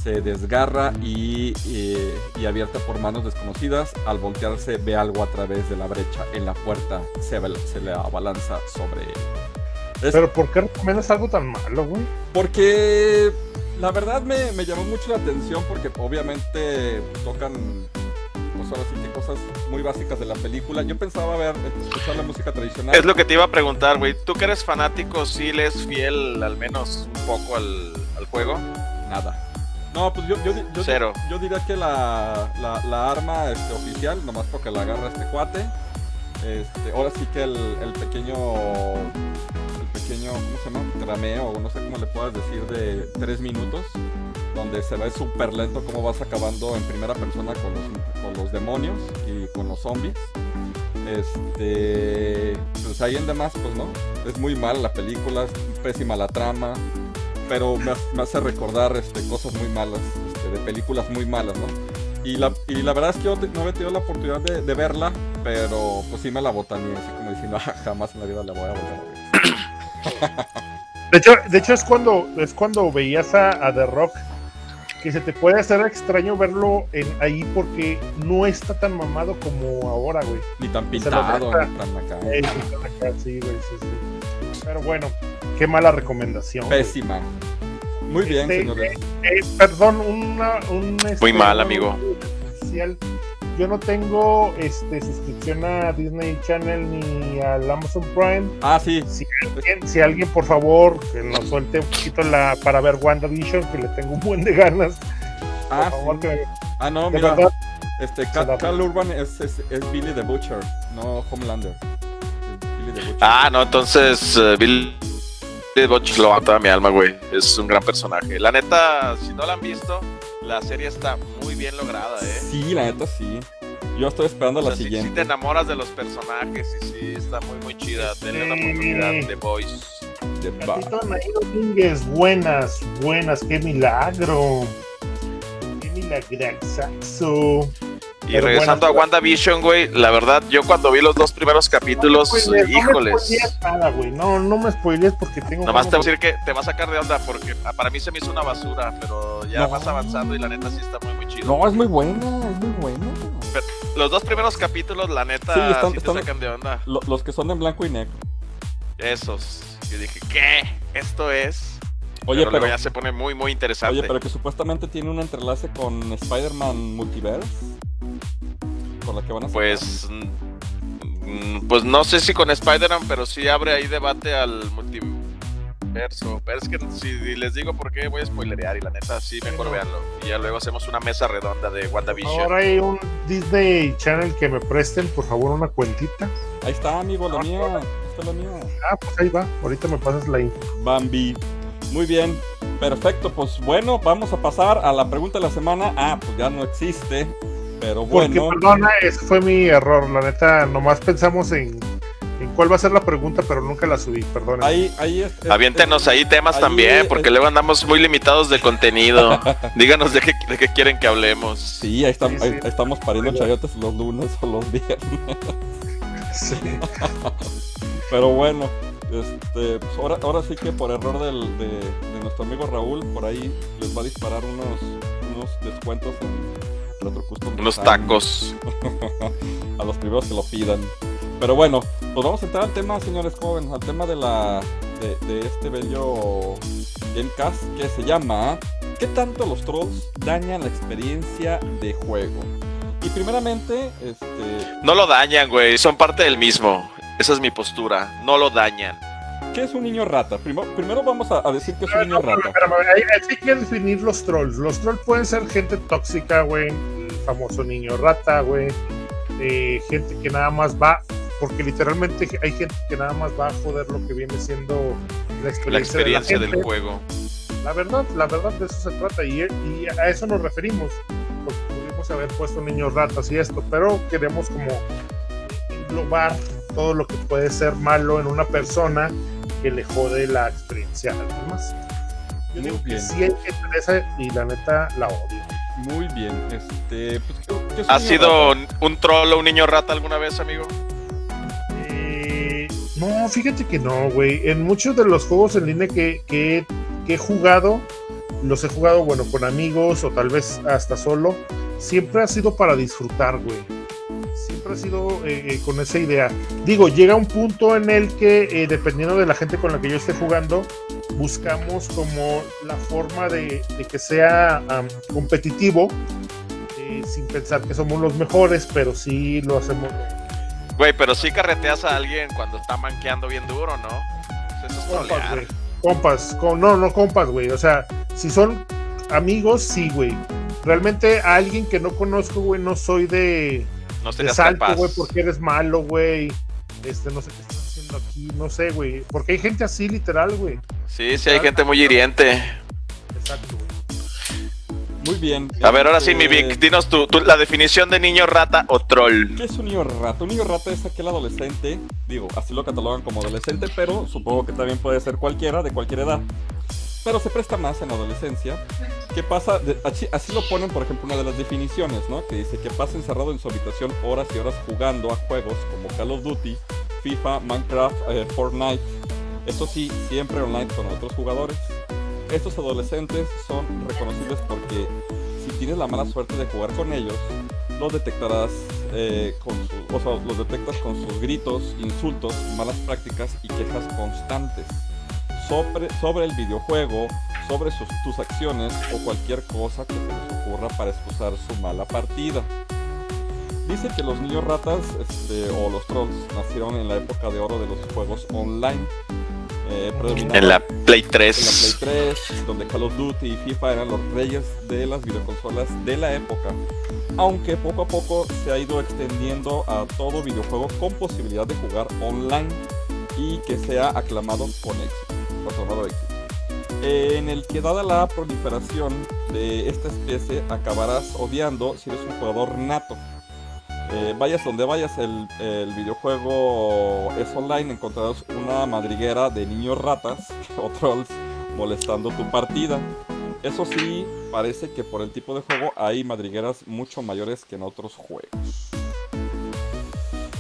se desgarra y, eh, y abierta por manos desconocidas. Al voltearse ve algo a través de la brecha en la puerta, se, se le abalanza sobre él. Es Pero ¿por qué recomiendas algo tan malo, güey? porque la verdad me, me llamó mucho la atención porque obviamente tocan pues ahora sí que cosas muy básicas de la película. Yo pensaba ver, escuchar la música tradicional. Es lo que te iba a preguntar, güey. ¿Tú que eres fanático, sí le es fiel al menos un poco al, al juego? Nada. No, pues yo, yo, di- yo, Cero. yo diría que la, la, la arma este, oficial, nomás porque la agarra este cuate. Este, ahora sí que el, el pequeño. Pequeño. ¿Cómo se llama? Trameo, no sé cómo le puedas decir, de tres minutos. Donde se ve súper lento cómo vas acabando en primera persona con los, con los demonios y con los zombies. Este. Pues ahí en demás, pues no. Es muy mal la película, es pésima la trama. Pero me, me hace recordar este, cosas muy malas, este, de películas muy malas, ¿no? Y la, y la verdad es que yo no había tenido la oportunidad de, de verla, pero pues sí me la botaneé, así como diciendo, "Ah, jamás en la vida la voy a volver a ver. De hecho, de hecho es cuando es cuando veías a, a The Rock que se te puede hacer extraño verlo en ahí porque no está tan mamado como ahora, güey. Ni tan pintado, ni tan acá. Eh, acá, sí, güey, sí, sí. Pero bueno, qué mala recomendación. güey. Pésima. Muy bien, Este, señores. Eh, perdón, una, un, este, Muy mal, amigo. especial. Yo no tengo este suscripción a Disney Channel ni al Amazon Prime. Ah, sí. Si alguien, si alguien, por favor, que nos suelte un poquito la para ver WandaVision, que le tengo un buen de ganas. Por Ah, favor, sí. que Ah, no, mira. verdad, Este, Cal, la- Cal Urban es, es, es Billy the Butcher, no Homelander. Billy the Butcher. Ah, no, entonces eh, Bill Bill Butch lo amo toda mi alma, güey. Es un gran personaje. La neta, si no la han visto, la serie está muy bien lograda, ¿eh? Sí, la neta sí. Yo estoy esperando O la sea, sí, sí siguiente. te enamoras de los personajes y sí, está muy, muy chida. Una Sí. oportunidad de Boys. De Domínguez, buenas, buenas, qué milagro. Qué milagraxaxo. Y Pero regresando a WandaVision, güey, la verdad, yo cuando vi los dos primeros capítulos, No me spoilees, No me híjoles. nada, güey. No, no me spoilees porque tengo. Nomás te voy a decir que te va a sacar de onda porque ah, para mí se me hizo una basura, pero ya No. vas avanzando y la neta sí está muy, muy chido. No, es muy buena, es muy buena. Los dos primeros capítulos, la neta, Sí, sí, están- te están- sacan de onda. Lo- los que son en blanco y negro. Esos. Yo dije, ¿qué? Esto es. Oye, pero, pero, luego ya se pone muy, muy interesante. oye, pero que supuestamente tiene un entrelace con Spider-Man Multiverse. Por la que van a. Pues. mm, Pues no sé si con Spider-Man, pero sí abre ahí debate al multiverso. Pero es que si les digo por qué voy a spoilerear y la neta, sí, mejor no. véanlo. Y ya luego hacemos una mesa redonda de WandaVision. Ahora hay un Disney Channel que me presten, por favor, una cuentita. Ahí está, amigo, la mía. La mía. Ah, pues ahí va. Ahorita me pasas la info. Bambi. Muy bien. Perfecto, pues bueno, vamos a pasar a la pregunta de la semana. Ah, pues ya no existe. Pero Porque, bueno. perdona, ese fue mi error. La neta, nomás pensamos en, en cuál va a ser la pregunta, pero nunca la subí. Perdón. Ahí, ahí es. es- Aviéntenos ahí temas ahí también, porque es- luego andamos muy limitados de contenido. Díganos de qué, de qué quieren que hablemos. Sí, ahí, estamos, Sí, ahí- sí. ahí estamos pariendo chayotes los lunes o los viernes. Sí. Pero bueno, este, pues ahora, ahora sí que por error del- de, de nuestro amigo Raúl, por ahí les va a disparar unos, unos descuentos en Retro Custom Unos Design tacos. a los primeros que lo pidan. Pero bueno, pues vamos a entrar al tema, señores jóvenes, al tema de la de, de este bello Gamecast que se llama ¿Qué tanto los trolls dañan la experiencia de juego? Y primeramente, este, No lo dañan, güey. Son parte del mismo. Esa es mi postura. No lo dañan. ¿qué es un niño rata? Primo- primero vamos a, a decir que es un No, niño no, rata. espérame, hay, hay que definir los trolls. Los trolls pueden ser gente tóxica, güey. El famoso niño rata, güey. eh, gente que nada más va. Porque literalmente hay gente que nada más va a joder lo que viene siendo la experiencia, La experiencia de la del juego. La verdad, la verdad de eso se trata y, y a eso nos referimos. Porque pudimos haber puesto niños ratas y esto, pero queremos como englobar todo lo que puede ser malo en una persona que le jode la experiencia a alguien más. Yo Muy digo que bien. sí hay y la neta la odio. Muy bien, este, pues, ¿qué- qué es un ¿Has sido rata? un troll o un niño rata alguna vez, amigo? Eh, no, fíjate que no, güey. En muchos de los juegos en línea que, que- que he jugado, los he jugado, bueno, con amigos o tal vez hasta solo, siempre ha sido para disfrutar, güey. Siempre ha sido eh, eh, con esa idea. Digo, llega un punto en el que, eh, dependiendo de la gente con la que yo esté jugando, buscamos como la forma de, de que sea am, competitivo, eh, sin pensar que somos los mejores, pero sí lo hacemos Güey, pero sí carreteas a alguien cuando está manqueando bien duro, ¿no? Pues Eso es Compas, güey. Compas, con- no, no compas, güey. O sea, si son amigos, sí, güey. Realmente a alguien que no conozco, güey, no soy de, No serías salto, capaz. güey, porque eres malo, güey. Este, no sé qué estás haciendo aquí, no sé, güey. Porque hay gente así, literal, güey. Sí, sí, hay gente muy hiriente. Exacto, güey. Muy bien. A ver, ahora sí, mi Este, Vic, dinos tú, tú la definición de niño rata o troll. ¿Qué es un niño rata? Un niño rata es aquel adolescente, digo, así lo catalogan como adolescente, pero supongo que también puede ser cualquiera, de cualquier edad. Pero se presta más en la adolescencia. ¿Qué pasa? Así, lo ponen, por ejemplo, una de las definiciones, ¿no? Que dice que pasa encerrado en su habitación horas y horas jugando a juegos como Call of Duty, FIFA, Minecraft, eh, Fortnite. Eso sí, siempre online con otros jugadores. Estos adolescentes son reconocibles porque si tienes la mala suerte de jugar con ellos, los detectarás eh, o sea, los detectas con sus gritos, insultos, malas prácticas y quejas constantes sobre, sobre el videojuego, sobre sus, tus acciones o cualquier cosa que se les ocurra para excusar su mala partida. Dice que los niños ratas este, o los trolls nacieron en la época de oro de los juegos online. Eh, En la Play en la 3. Play 3, donde Call of Duty y FIFA eran los reyes de las videoconsolas de la época. Aunque poco a poco se ha ido extendiendo a todo videojuego con posibilidad de jugar online y que sea aclamado con éxito. Éxito. En el que dada la proliferación de esta especie acabarás odiando si eres un jugador nato. Eh, vayas donde vayas, el, el videojuego es online, encontrarás una madriguera de niños ratas o trolls molestando tu partida. Eso sí, parece que por el tipo de juego hay madrigueras mucho mayores que en otros juegos.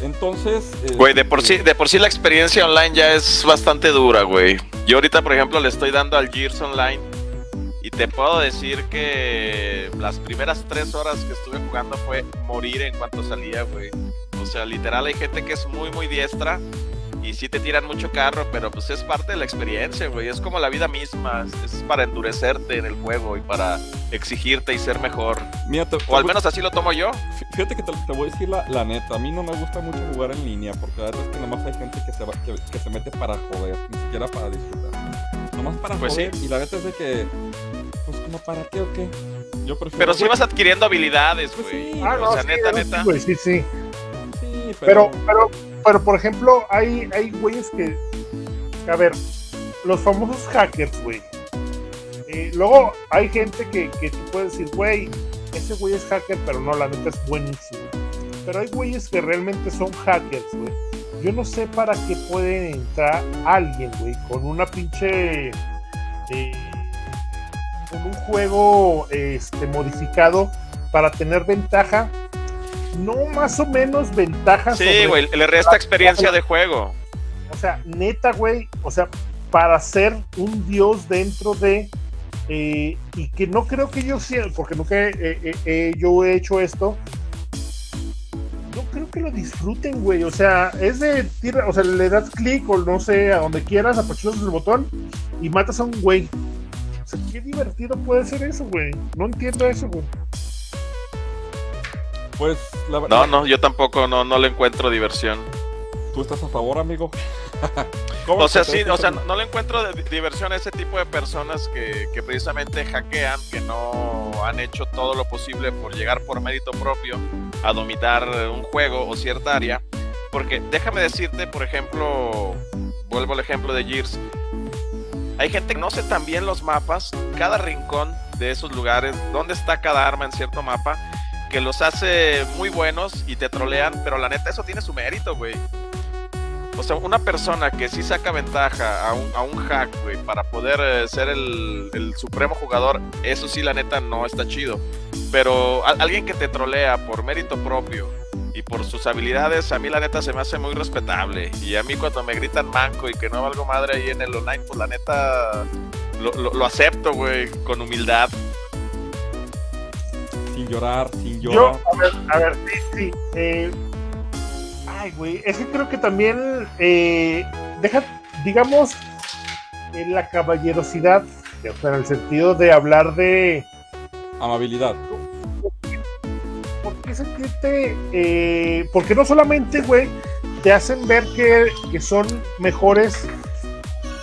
Entonces... Güey, de por este, sí, de por sí la experiencia online ya es bastante dura, güey. Yo ahorita, por ejemplo, le estoy dando al Gears Online y te puedo decir que las primeras tres horas que estuve jugando fue morir en cuanto salía, güey. O sea, literal hay gente que es muy, muy diestra y sí te tiran mucho carro, pero pues es parte de la experiencia, güey. Es como la vida misma, es para endurecerte en el juego y para exigirte y ser mejor. Mira, te- O al menos así lo tomo yo. Fí- Fíjate que te, te voy a decir la, la neta, a mí no me gusta mucho jugar en línea porque la verdad es que nomás hay gente que se, va- que, que se mete para joder, ni siquiera para disfrutar. Nomás para Pues joder sí. y la neta es de que, pues como para qué o qué. Yo prefiero... Pero sí vas adquiriendo habilidades, Pues güey. sí, Ah, o no, sea, sí, neta, neta. sí, güey, sí, sí. Sí, Pero, pero, pero, por ejemplo, hay, hay güeyes que. A ver, los famosos hackers, güey. Eh, luego hay gente que, que tú puedes decir, güey, ese güey es hacker, pero no, la neta es buenísimo. Pero hay güeyes que realmente son hackers, güey. Yo no sé para qué puede entrar alguien, güey, con una pinche. eh, con un juego este, modificado para tener ventaja. No más o menos ventaja Sí, güey, le resta experiencia de juego. o sea, neta, güey, o sea, para ser un dios dentro de... eh, y que no creo que yo sea, porque nunca he- he- yo he hecho esto, no creo que lo disfruten, güey, o sea, es de, tira- o sea, le das clic o no sé, a donde quieras, apachuras el botón y matas a un güey. O sea, qué divertido puede ser eso, güey. No entiendo eso, güey. Pues la No, no, yo tampoco no, no le encuentro diversión. ¿tú estás a favor, amigo? ¿Cómo O sea, sí, o sea, no, no le encuentro de- diversión a ese tipo de personas que, que precisamente hackean, que no han hecho todo lo posible por llegar por mérito propio a dominar un juego o cierta área. Porque déjame decirte, por ejemplo, vuelvo al ejemplo de Gears. Hay gente que no conoce tan bien los mapas, cada rincón de esos lugares, dónde está cada arma en cierto mapa, que los hace muy buenos y te trolean, pero la neta eso tiene su mérito, güey. O sea, una persona que sí saca ventaja a un, a un hack, güey, para poder eh, ser el, supremo jugador, eso sí, la neta, no está chido. Pero alguien que te trolea por mérito propio y por sus habilidades, a mí la neta se me hace muy respetable. Y a mí cuando me gritan manco y que no valgo madre ahí en el online, pues la neta lo, lo- lo acepto, güey, con humildad. Sin llorar, sin Yo, llorar. a ver, a ver, sí, sí. eh, ay, güey, es que creo que también eh, deja, digamos, eh, la caballerosidad, o sea, en el sentido de hablar de Amabilidad. por qué sentirte, eh, porque no solamente, güey, te hacen ver que, que son mejores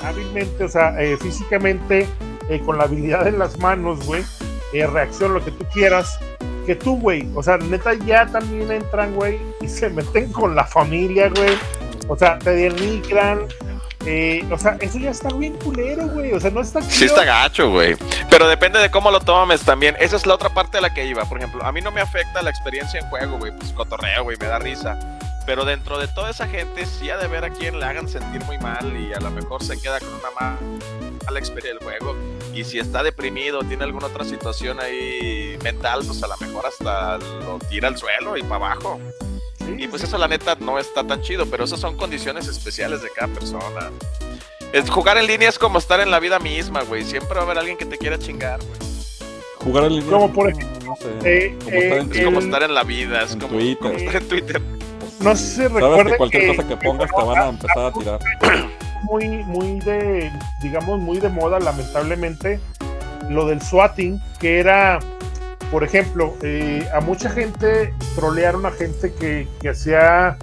hábilmente, o sea, eh, físicamente, eh, con la habilidad en las manos, güey, eh, reacción, lo que tú quieras, que tú, güey. O sea, neta, ya también entran, güey, y se meten con la familia, güey. O sea, te denigran. Eh, o sea, eso ya está bien culero, güey. O sea, no está Sí chido. está gacho, güey. Pero depende de cómo lo tomes también. Esa es la otra parte a la que iba. Por ejemplo, a mí no me afecta la experiencia en juego, güey. Pues cotorreo, güey, me da risa. Pero dentro de toda esa gente, sí ha de ver a quien le hagan sentir muy mal y a lo mejor se queda con una mala experiencia del juego. Y si está deprimido, tiene alguna otra situación ahí mental, pues a lo mejor hasta lo tira al suelo y para abajo. Sí, Y pues sí. eso la neta no está tan chido, pero esas son condiciones especiales de cada persona. Es, jugar en línea es como estar en la vida misma, güey. Siempre va a haber alguien que te quiera chingar, güey. Jugar en línea. Como por no sé, eh, como eh, estar en Es como El- estar en la vida, es como, Twitter. como estar en Twitter. No sé si Sabes recuerdan que cualquier que- cosa que pongas te van a empezar a tirar. muy, muy de, digamos, muy de moda, lamentablemente, lo del swatting, que era, por ejemplo, eh, a mucha gente trolearon a gente que, que hacía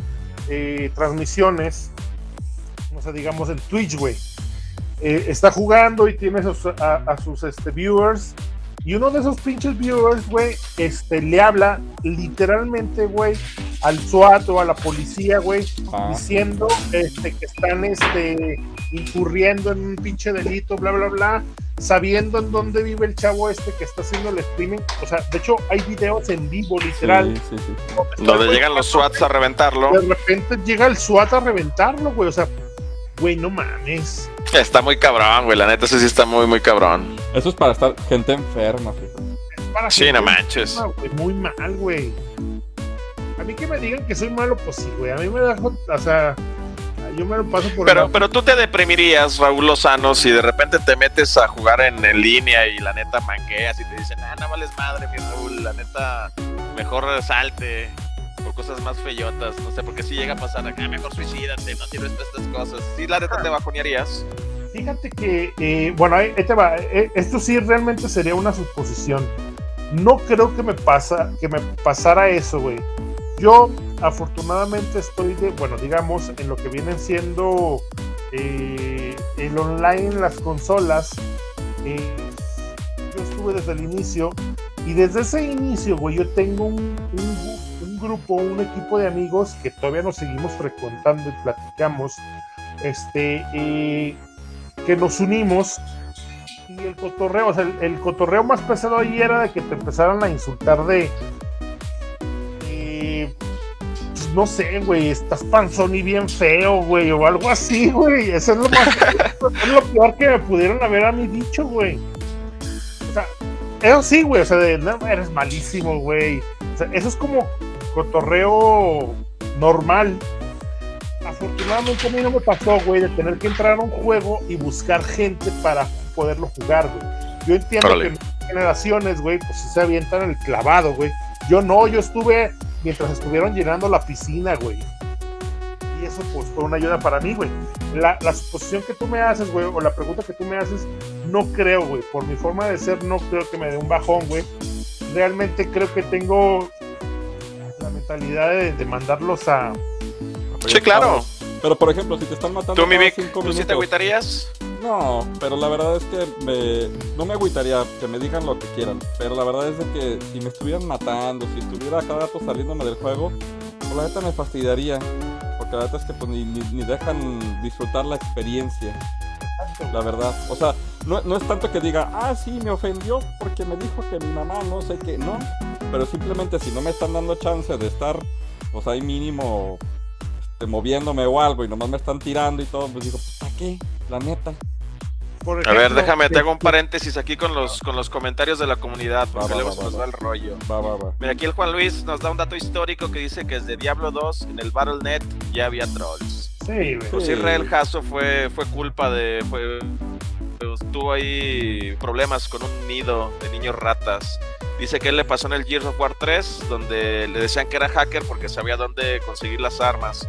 eh, transmisiones, o sea, digamos en Twitch, güey. Eh, está jugando y tiene a sus, a, a sus este, viewers. Y uno de esos pinches viewers, güey, este, le habla literalmente, güey, al SWAT o a la policía, güey, Ah, diciendo este, que están este, incurriendo en un pinche delito, bla, bla, bla, sabiendo en dónde vive el chavo este que está haciendo el streaming. O sea, de hecho, hay videos en vivo, literal. Sí, sí, sí. Donde llegan los SWATs a reventarlo. De repente llega el SWAT a reventarlo, güey. O sea, güey, no mames. Está muy cabrón, güey. La neta, ese sí está muy, muy cabrón. Eso es para estar gente enferma, fíjate. Para Sí, no manches. enferma, güey, muy mal, güey. A mí que me digan que soy malo, pues sí, güey. A mí me da, o sea, yo me lo paso por Pero, el- pero tú te deprimirías, Raúl Lozano, si de repente te metes a jugar en, en línea y la neta manqueas y te dicen, ah, no vales madre, mi Raúl, la neta, mejor salte por cosas más feyotas, no sé, porque si llega a pasar mejor suicídate, no sirves para estas cosas. Sí, la neta te bajonearías. Fíjate que, eh, bueno, ahí, te va. Eh, esto sí realmente sería una suposición. No creo que me pasa, que me pasara eso, güey. Yo afortunadamente estoy de, bueno, digamos, en lo que vienen siendo eh, el online las consolas. eh, yo estuve desde el inicio y desde ese inicio, güey, yo tengo un- un grupo, un equipo de amigos que todavía nos seguimos frecuentando y platicamos. Este, eh, que nos unimos y el cotorreo, o sea, el, cotorreo más pesado ahí era de que te empezaran a insultar de, de, pues, no sé, güey, estás panzón y bien feo, güey, o algo así, güey. Eso es lo más, lo peor que me pudieron haber a mí dicho, güey. O sea, eso sí, güey, o sea, de, no, eres malísimo, güey. O sea, eso es como cotorreo normal. Afortunadamente a mí no me pasó, güey, de tener que entrar a un juego y buscar gente para poderlo jugar, güey. Yo entiendo que en generaciones, güey, pues se avientan el clavado, güey. Yo no, yo estuve mientras estuvieron llenando la piscina, güey. Y eso pues fue una ayuda para mí, güey. La, la suposición que tú me haces, güey, o la pregunta que tú me haces, no creo, güey. Por mi forma de ser, no creo que me dé un bajón, güey. Realmente creo que tengo mentalidad de, de mandarlos a... Sí, claro. Pero por ejemplo, si te están matando ¿Tú, mi Vic, cinco tú sí te minutos- agüitarías? No, pero la verdad es que me, no me agüitaría que me digan lo que quieran. Pero la verdad es de que si me estuvieran matando, si estuviera cada rato saliéndome del juego, pues la neta me fastidiaría. Porque la neta es que pues, ni, ni, ni dejan disfrutar la experiencia, la verdad. O sea, no, no es tanto que diga, ah, sí, me ofendió porque me dijo que mi mamá no sé qué. No, pero simplemente si no me están dando chance de estar, pues ahí mínimo este, moviéndome o algo y nomás me están tirando y todo, pues digo, ¿para qué? La neta. Por A ver, déjame, te hago un paréntesis aquí con los, con los comentarios de la comunidad, porque Va, luego va, se nos va. va el rollo. Va, va, va. Mira, aquí el Juan Luis nos da un dato histórico que dice que desde Diablo 2 en el Battle.net ya había trolls. Sí, güey. Pues. Israel Jasso fue, fue culpa de. Fue, pues, tuvo ahí problemas con un nido de niños ratas. Dice que él le pasó en el Gears of War 3, donde le decían que era hacker porque sabía dónde conseguir las armas.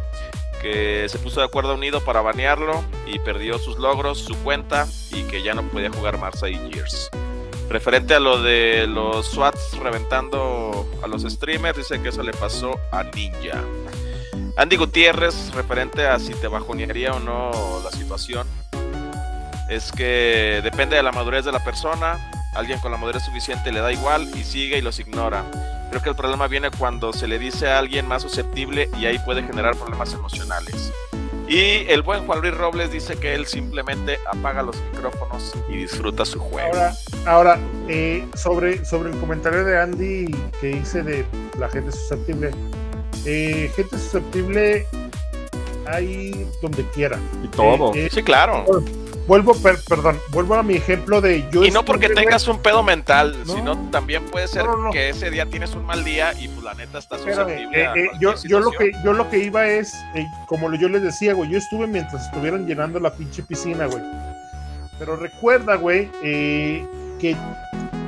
Que se puso de acuerdo a un nido para banearlo y perdió sus logros, su cuenta y que ya no podía jugar Marsa y Gears. Referente a lo de los SWATs reventando a los streamers, dice que eso le pasó a Ninja. Andy Gutiérrez, referente a si te bajonearía o no la situación, es que depende de la madurez de la persona. Alguien con la madurez suficiente le da igual y sigue y los ignora. Creo que el problema viene cuando se le dice a alguien más susceptible y ahí puede generar problemas emocionales. Y el buen Juan Luis Robles dice que él simplemente apaga los micrófonos y disfruta su juego. Ahora, ahora eh, sobre, sobre el comentario de Andy que dice de la gente susceptible. Eh, gente susceptible hay donde quiera. Y todo. Eh, eh, Sí, claro. Vuelvo, per- perdón, vuelvo a mi ejemplo de yo. Y no porque tengas un pedo mental, No. sino también puede ser No, no, no. que ese día tienes un mal día y pues la neta estás susceptible eh, eh, yo, yo, lo que, yo lo que iba es, eh, como yo les decía, güey, yo estuve mientras estuvieron llenando la pinche piscina, güey. Pero recuerda, güey, eh, que,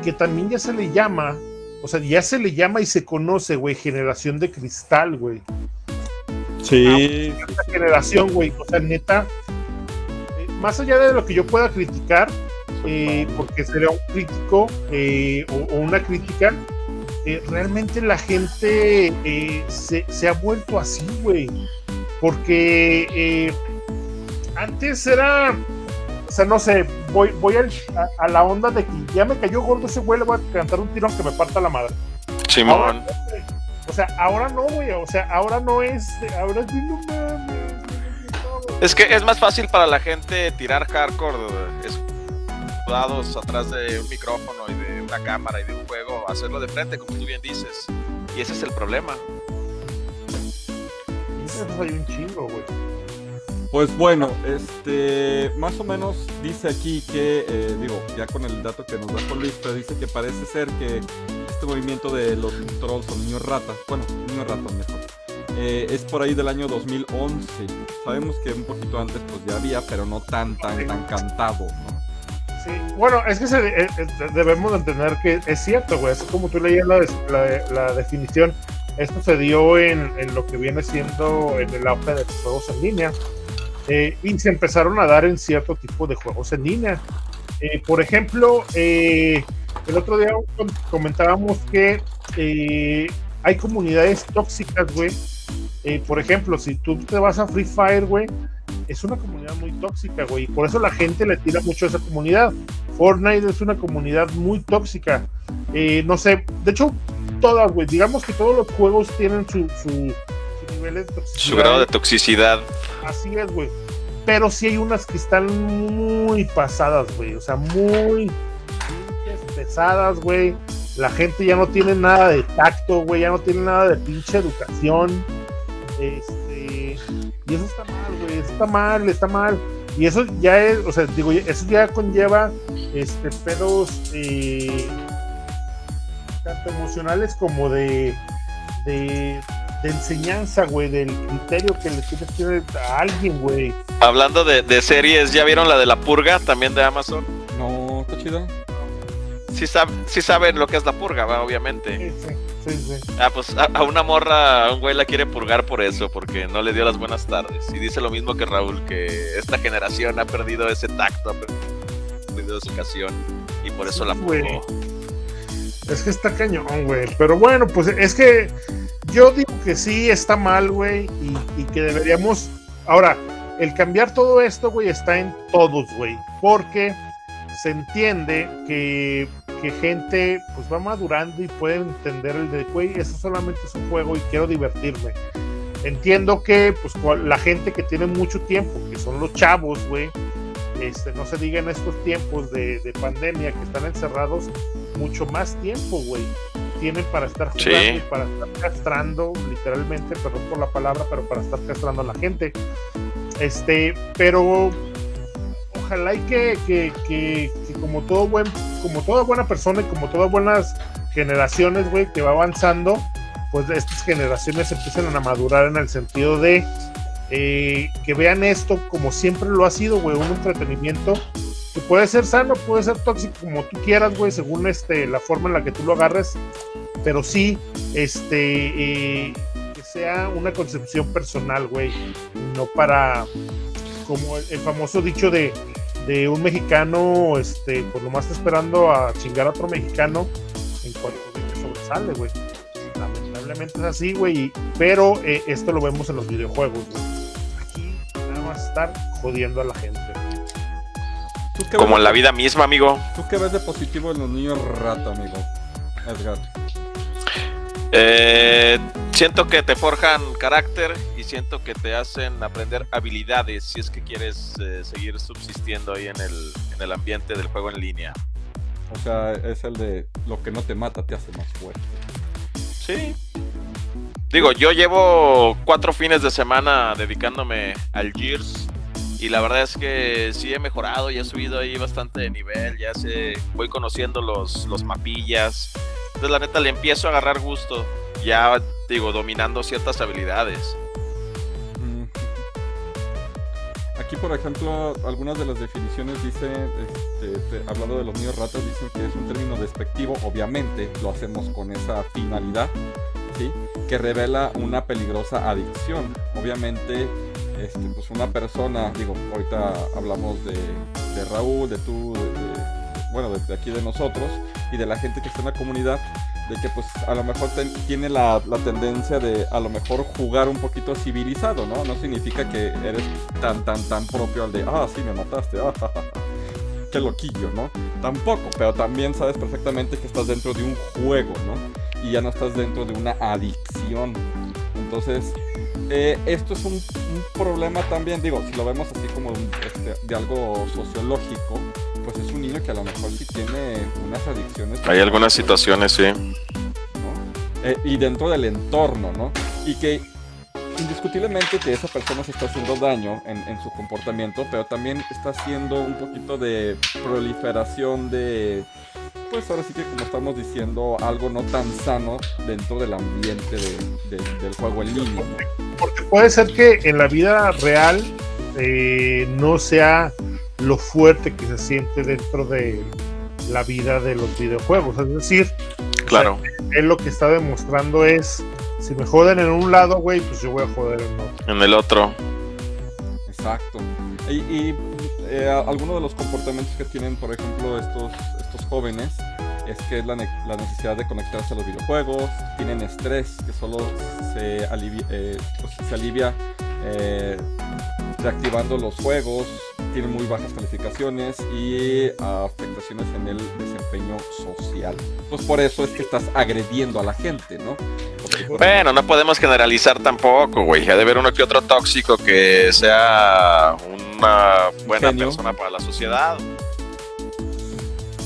que también ya se le llama, o sea, ya se le llama y se conoce, güey, generación de cristal, güey. Sí. Esta generación, güey, o sea, neta, más allá de lo que yo pueda criticar, eh, porque sería un crítico eh, o, o una crítica, eh, realmente la gente se, se ha vuelto así, güey. Porque antes era, o sea, no sé, voy, voy al- a, a la onda de que ya me cayó gordo ese güey, le voy a cantar un tirón que me parta la madre. Simón. Ahora, o sea, ahora no, güey, o sea, ahora no es, ahora es no mames. Es que es más fácil para la gente tirar hardcore dados atrás de un micrófono y de una cámara y de un juego, hacerlo de frente, como tú bien dices. Y ese es el problema. Hay un chingo, güey. Pues bueno, este, más o menos dice aquí que, eh, digo, ya con el dato que nos da Luis, pero dice que parece ser que este movimiento de los trolls o niños rata, bueno, niños rata mejor, eh, es por ahí del año 2011. Sabemos que un poquito antes pues ya había, pero no tan, tan, tan cantado. Sí, bueno, es que eh, eh, debemos de entender que es cierto, güey. Es como tú leías la, la- la definición. Esto se dio en, en lo que viene siendo en el auge de los juegos en línea. eh, y se empezaron a dar en cierto tipo de juegos en línea. Eh, por ejemplo, eh, el otro día com- comentábamos que hay comunidades tóxicas, güey. Eh, por ejemplo, si tú te vas a Free Fire, güey, es una comunidad muy tóxica, güey. Y por eso la gente le tira mucho a esa comunidad. Fortnite es una comunidad muy tóxica. Eh, no sé, de hecho, todas, güey. Digamos que todos los juegos tienen su, su, su nivel de toxicidad. Su grado de toxicidad. Así es, güey. Pero sí hay unas que están muy pasadas, güey. O sea, muy pesadas, güey. La gente ya no tiene nada de tacto, güey. Ya no tiene nada de pinche educación. Este. Y eso está mal, güey. Eso está mal, está mal. Y eso ya es, o sea, digo, eso ya conlleva este pedos eh, tanto emocionales como de, de, de enseñanza, güey, del criterio que le tienes que dar a alguien, güey. Hablando de, de series, ¿ya vieron la de La Purga? También de Amazon. No, está chido. Sí, sab- sí saben lo que es La Purga, ¿va? obviamente. Sí, sí, sí. Ah, pues a, a una morra, a un güey la quiere purgar por eso, porque no le dio las buenas tardes. Y dice lo mismo que Raúl, que esta generación ha perdido ese tacto, ha perdido esa ocasión. Y por eso la purgó. Es que está cañón, güey. Pero bueno, pues es que yo digo que sí está mal, güey, y, y que deberíamos. Ahora, el cambiar todo esto, güey, está en todos, güey. Porque se entiende que, que gente pues va madurando y puede entender el de, güey, eso solamente es un juego y quiero divertirme. Entiendo que pues la gente que tiene mucho tiempo, que son los chavos, güey, este, no se diga en estos tiempos de, de pandemia que están encerrados, mucho más tiempo, güey. Tienen para estar Sí. jugando y para estar castrando, literalmente, perdón por la palabra, pero para estar castrando a la gente. Este, pero ojalá y que, que, que, que como todo buen, como toda buena persona y como todas buenas generaciones, güey, que va avanzando, pues estas generaciones empiezan a madurar en el sentido de eh, que vean esto como siempre lo ha sido, güey, un entretenimiento que puede ser sano, puede ser tóxico, como tú quieras, güey, según este, la forma en la que tú lo agarres, pero sí, este, eh, que sea una concepción personal, güey, no para, como el, el famoso dicho de, de un mexicano, este, pues nomás está esperando a chingar a otro mexicano en cuanto que sobresale, güey. Lamentablemente es así, güey, pero eh, esto lo vemos en los videojuegos, güey. Aquí nada más estar jodiendo a la gente. ¿Tú qué Como ves en la vida misma, amigo. ¿Tú qué ves de positivo en los niños rata, amigo? Edgar. Eh, siento que te forjan carácter siento que te hacen aprender habilidades si es que quieres eh, seguir subsistiendo ahí en el, en el ambiente del juego en línea. O sea, es el de lo que no te mata te hace más fuerte. Sí. Digo, yo llevo cuatro fines de semana dedicándome al Gears y la verdad es que sí he mejorado y he subido ahí bastante de nivel, ya sé, voy conociendo los, los mapillas. Entonces la neta le empiezo a agarrar gusto, ya digo, dominando ciertas habilidades. Aquí, por ejemplo, algunas de las definiciones dicen, este, te- hablando de los niños ratas, dicen que es un término despectivo, obviamente lo hacemos con esa finalidad. Que revela una peligrosa adicción. Obviamente, este, pues una persona, digo, ahorita hablamos de, Raúl, de tú, bueno, de aquí de nosotros y de la gente que está en la comunidad, de que pues a lo mejor tiene la, la tendencia de a lo mejor jugar un poquito civilizado, ¿no? No significa que eres tan, tan, tan propio al de, ah, sí, me mataste, ah, ja, ja, ja". qué loquillo, ¿no? Tampoco, pero también sabes perfectamente que estás dentro de un juego, ¿no? Y ya no estás dentro de una adicción. Entonces, eh, esto es un, problema también, digo, si lo vemos así como este, de algo sociológico, pues es un niño que a lo mejor sí tiene unas adicciones. Hay algunas situaciones, sí. ¿no? Eh, y dentro del entorno, ¿no? Y que indiscutiblemente que esa persona se está haciendo daño en, en su comportamiento, pero también está haciendo un poquito de proliferación de, pues ahora sí que como estamos diciendo, algo no tan sano dentro del ambiente de- de- del juego en línea. ¿no? Porque puede ser que en la vida real eh, no sea lo fuerte que se siente dentro de la vida de los videojuegos. Es decir, Claro. él lo que está demostrando es, si me joden en un lado, güey, pues yo voy a joder en otro. En el otro. Exacto. Y, y, eh, algunos de los comportamientos que tienen, por ejemplo, estos, estos jóvenes es que es la, ne- la necesidad de conectarse a los videojuegos, tienen estrés que solo se alivia, eh, pues, se alivia eh, reactivando los juegos, tienen muy bajas calificaciones y afectaciones en el desempeño social. Pues por eso es que estás agrediendo a la gente, ¿no? Bueno, no podemos generalizar tampoco, güey. Ha de haber uno que otro tóxico que sea una buena Genio. persona para la sociedad.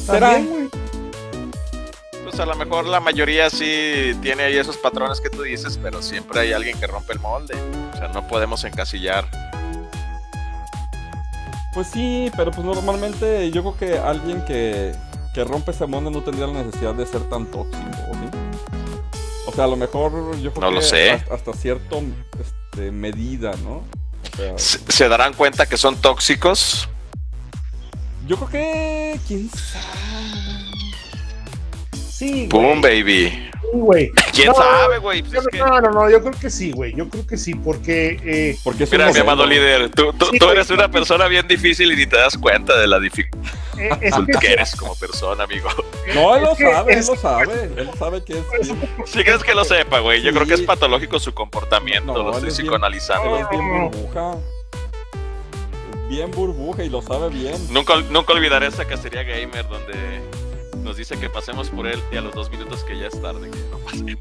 ¿Será? También, güey, Pues a lo mejor la mayoría sí tiene ahí esos patrones que tú dices, pero siempre hay alguien que rompe el molde. O sea, no podemos encasillar. Pues sí, pero pues normalmente yo creo que alguien que, que rompe ese molde no tendría la necesidad de ser tan tóxico, ¿o sí? O sea, a lo mejor yo creo No lo que sé. Hasta, hasta cierto este, medida, ¿no? O sea, ¿Se, se darán cuenta que son tóxicos? yo creo que... ¿Quién sabe? Sí, güey. ¡Pum, baby! sí, güey. ¿Quién No, sabe, güey? Pues que- No, no, no, yo creo que sí, güey. Yo creo que sí, porque eh, Porque Mira, mi amado líder, tú, tú- Sí, tú güey. eres una persona bien difícil y ni te das cuenta de la dificultad eh, es que que eres como persona, amigo. No, él lo sabe, él lo sabe. Él sabe que es bien, Si crees que lo sepa, güey, yo creo que es Sí. patológico su comportamiento, No, lo estoy es bien- psicoanalizando. es bien burbuja. Bien burbuja y lo sabe bien. Nunca, nunca olvidaré esa cacería gamer donde nos dice que pasemos por él y a los dos minutos que ya es tarde, que no pasemos.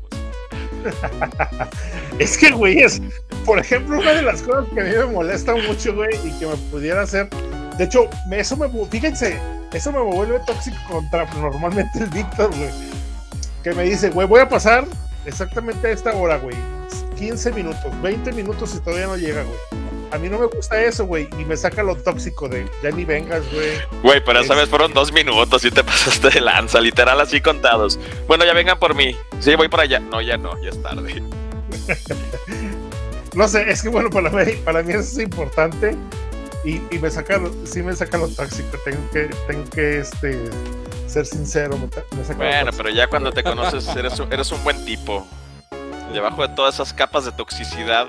Es que, güey, es, por ejemplo, una de las cosas que a mí me molesta mucho, güey, y que me pudiera hacer. De hecho, eso me. Fíjense, eso me vuelve tóxico contra normalmente el Víctor, güey. Que me dice, güey, voy a pasar exactamente a esta hora, güey. 15 minutos, 20 minutos y todavía no llega, güey. A mí no me gusta eso, güey, y me saca lo tóxico de ya ni vengas, güey. Güey, pero esa Es- vez fueron dos minutos y te pasaste de lanza, literal así contados. Bueno, ya vengan por mí. Sí, voy para allá. No, ya no, ya es tarde. No sé, es que bueno, para mí, para mí eso es importante y, y me saca, lo- sí me saca lo tóxico, tengo que, tengo que este, ser sincero, me, me saca Bueno, pero ya cuando te conoces eres un, eres un buen tipo. Debajo de todas esas capas de toxicidad,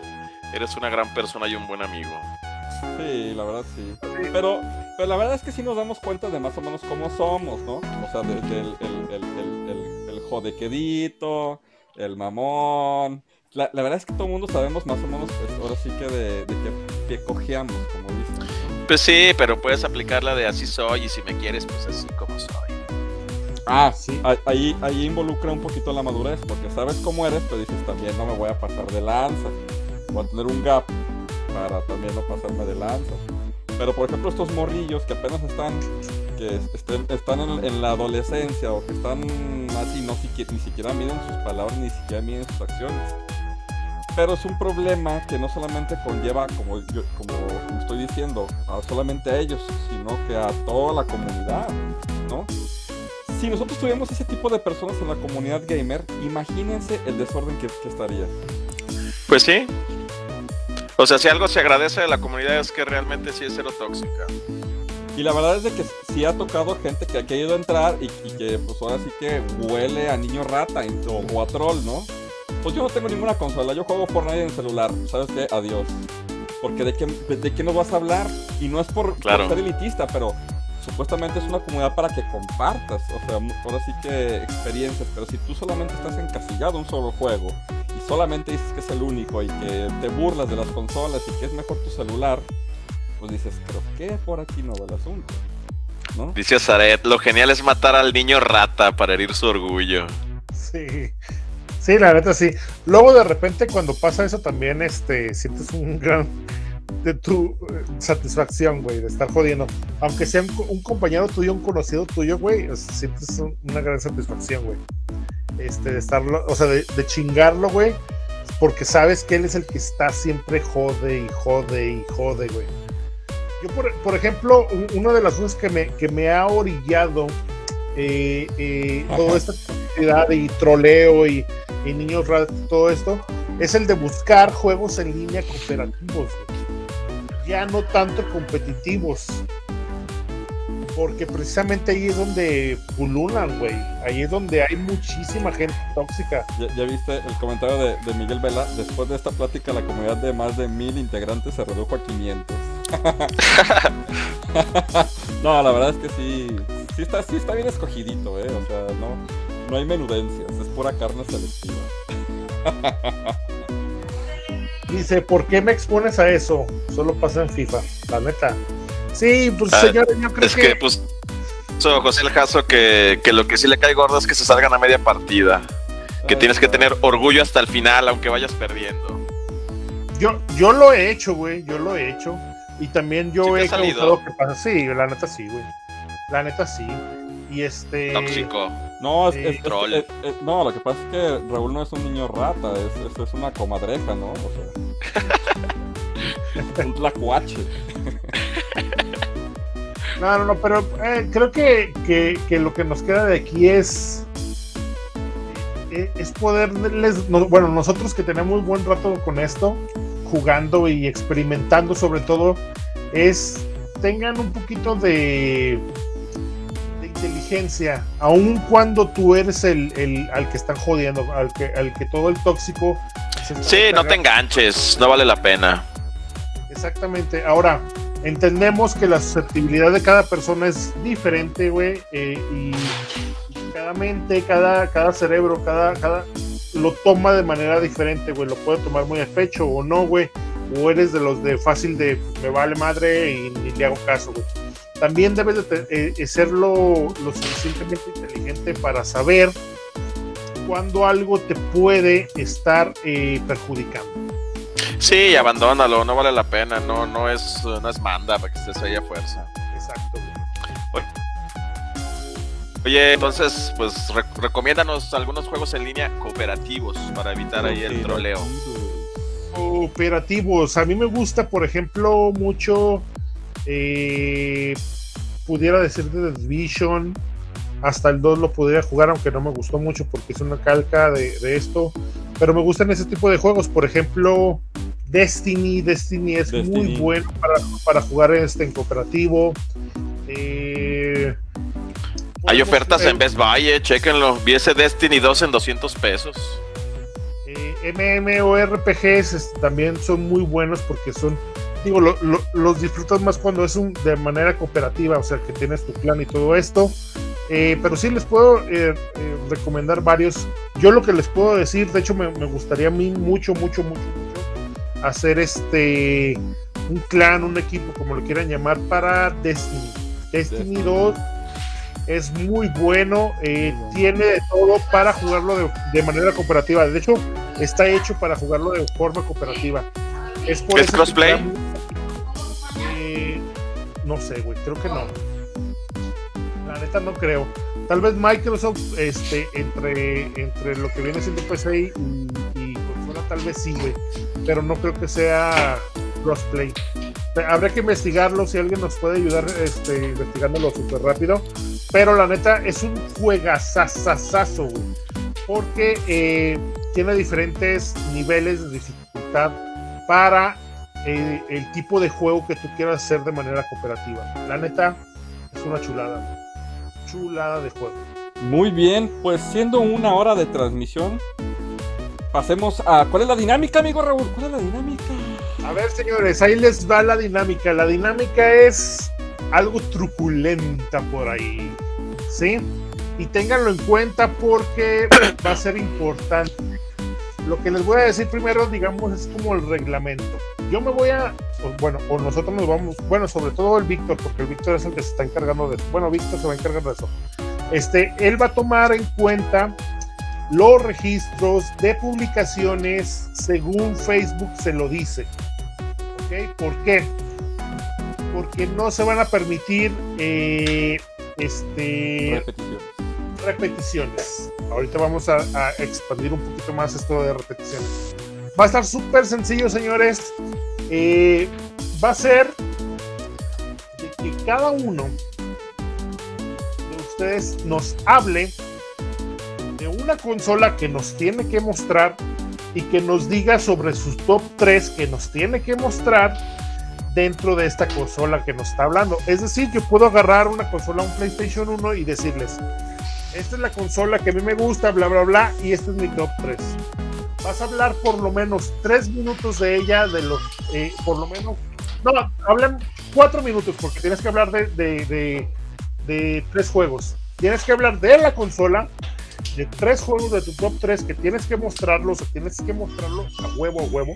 eres una gran persona y un buen amigo. Sí, la verdad sí. Pero, pero la verdad es que sí nos damos cuenta de más o menos cómo somos, ¿no? O sea, desde el, el, el, el, el, el jodequedito, el mamón. La, la verdad es que todo el mundo sabemos más o menos, pues, ahora sí que de, de qué pie cojeamos, como dicen. Pues sí, pero puedes aplicarla de así soy y si me quieres, pues así como soy. Ah, Sí. sí. Ahí, ahí involucra un poquito la madurez, porque sabes cómo eres, pero dices también no me voy a pasar de lanza. Voy a tener un gap para también no pasarme de lanza. Pero por ejemplo estos morrillos que apenas están, que estén- están en, en la adolescencia o que están así, no ni siquiera miden sus palabras, ni siquiera miden sus acciones. Pero es un problema que no solamente conlleva, como, yo, como estoy diciendo, a solamente a ellos, sino que a toda la comunidad, ¿no? Si nosotros tuviéramos ese tipo de personas en la comunidad gamer, imagínense el desorden que, que estaría. Pues sí. O sea, si algo se agradece de la comunidad es que realmente sí es cero tóxica. Y la verdad es de que sí ha tocado gente que ha querido entrar y, y que pues ahora sí que huele a niño rata o, o a troll, ¿no? Pues yo no tengo ninguna consola, yo juego Fortnite en celular, ¿sabes qué? Adiós. Porque de qué, de, qué nos vas a hablar? Y no es por, por Claro. ser elitista, pero supuestamente es una comunidad para que compartas, o sea, ahora sí que experiencias, pero si tú solamente estás encasillado en un solo juego y solamente dices que es el único y que te burlas de las consolas y que es mejor tu celular, pues dices, creo que por aquí no va el asunto, ¿no? Dice Zaret, lo genial es matar al niño rata para herir su orgullo. Sí. Sí, la neta sí. Luego de repente cuando pasa eso también este sientes un gran de tu eh, satisfacción, güey, de estar jodiendo. Aunque sea un, co- un compañero tuyo, un conocido tuyo, güey, sientes un- una gran satisfacción, güey. Este, de estarlo, o sea, de, de chingarlo, güey, porque sabes que él es el que está siempre jode y jode y jode, güey. Yo, por, por ejemplo, un- una de las cosas que me, que me ha orillado eh, eh, toda esta actividad y troleo y, y niños rat, todo esto, es el de buscar juegos en línea cooperativos, güey. ya no tanto competitivos. Porque precisamente ahí es donde pululan, güey. Ahí es donde hay muchísima gente tóxica. Ya, ya viste el comentario de, de Miguel Vela. Después de esta plática, la comunidad de más de mil integrantes se redujo a 500. no, la verdad es que sí, sí está, sí está bien escogidito, ¿eh? O sea, no, no hay menudencias, es pura carne selectiva. Dice, ¿por qué me expones a eso? Solo pasa en FIFA, la neta. Sí, pues Ah, señores, yo creo Es que, pues, so, José el Jaso, que, que lo que sí le cae gordo es que se salgan a media partida. Que Ay, tienes que tener orgullo hasta el final, aunque vayas perdiendo. Yo, yo lo he hecho, güey, yo lo he hecho. Y también yo ¿Sí he causado que pasa. Sí, la neta sí, güey. La neta sí. Y este. Tóxico. No, es, Troll. es- es- no, lo que pasa es que Raúl no es un niño rata, es, es, es una comadreja, ¿no? O sea, un tlacuache. No, no, no, pero eh, creo que, que, que lo que nos queda de aquí es. eh, Es poderles. no- bueno, nosotros que tenemos buen rato con esto, jugando y experimentando, sobre todo, es. Tengan un poquito de. de inteligencia, aun cuando tú eres el, el al que están jodiendo, al que, al que todo el tóxico. se Sí, no te enganches, no vale la pena. Exactamente. Ahora, entendemos que la susceptibilidad de cada persona es diferente, güey, eh, y cada mente, cada, cada cerebro, cada, cada lo toma de manera diferente, güey. Lo puede tomar muy a pecho o no, güey. O eres de los de fácil de me vale madre y ni le hago caso, güey. También debes de eh, eh, ser lo, lo suficientemente inteligente para saber cuando algo te puede estar perjudicando. Sí, abandónalo, no vale la pena, no, no es, no es manda para que estés ahí a fuerza. Exacto. Oye, entonces, pues re- recomiéndanos algunos juegos en línea cooperativos para evitar ahí el troleo. Operativos. A mí me gusta, por ejemplo, mucho. eh, pudiera decir de The Division. Hasta el 2 lo podría jugar, aunque no me gustó mucho porque es una calca de, de esto. Pero me gustan ese tipo de juegos. Por ejemplo, Destiny. Destiny es muy bueno para, para jugar este en cooperativo. Eh, Hay ofertas en Best Buy, eh, chéquenlo. Vi ese Destiny 2 en 200 pesos. Eh, MMORPGs este, también son muy buenos porque son, digo, lo- lo- los disfrutas más cuando es un, de manera cooperativa, o sea, que tienes tu clan y todo esto. Eh, pero sí les puedo eh, eh, recomendar varios. Yo lo que les puedo decir, de hecho, me, me gustaría a mí mucho, mucho, mucho hacer este un clan, un equipo, como lo quieran llamar, para Destiny. Destiny 2 Es muy bueno, eh, tiene de todo para jugarlo de, de manera cooperativa. De hecho, está hecho para jugarlo de forma cooperativa. Es por ¿Es eso que crossplay? Eh, no sé, güey, creo que no. La neta no creo. Tal vez Microsoft, este, entre, entre lo que viene siendo PC y, y tal vez sí, güey. Pero no creo que sea crossplay. Habrá que investigarlo si alguien nos puede ayudar este, investigándolo súper rápido. Pero la neta es un juegazazazazo, güey. Porque eh, tiene diferentes niveles de dificultad para eh, el tipo de juego que tú quieras hacer de manera cooperativa. La neta es una chulada. Chulada de juego. Muy bien, pues siendo una hora de transmisión, pasemos a. ¿Cuál es la dinámica, amigo Raúl? ¿Cuál es la dinámica? A ver, señores, ahí les va la dinámica. La dinámica es algo truculenta por ahí. ¿Sí? Y ténganlo en cuenta porque va a ser importante. Lo que les voy a decir primero, digamos, es como el reglamento. Yo me voy a, bueno, o nosotros nos vamos, bueno, sobre todo el Víctor, porque el Víctor es el que se está encargando de eso. Bueno, Víctor se va a encargar de eso. Este, él va a tomar en cuenta los registros de publicaciones según Facebook se lo dice. ¿Ok? ¿Por qué? Porque no se van a permitir eh, este, Repeticiones. repeticiones. Ahorita vamos a, a expandir un poquito más esto de repeticiones. Va a estar súper sencillo, señores. Eh, va a ser de que cada uno de ustedes nos hable de una consola que nos tiene que mostrar y que nos diga sobre sus top 3 que nos tiene que mostrar dentro de esta consola que nos está hablando. Es decir, yo puedo agarrar una consola, un PlayStation 1 y decirles, esta es la consola que a mí me gusta, bla, bla, bla, y este es mi top 3. Vas a hablar por lo menos 3 minutos de ella, de los, eh, por lo menos, no, hablan 4 minutos, porque tienes que hablar de, de, de, de tres juegos. Tienes que hablar de la consola, de tres juegos de tu top 3 que tienes que mostrarlos, o tienes que mostrarlo a huevo a huevo.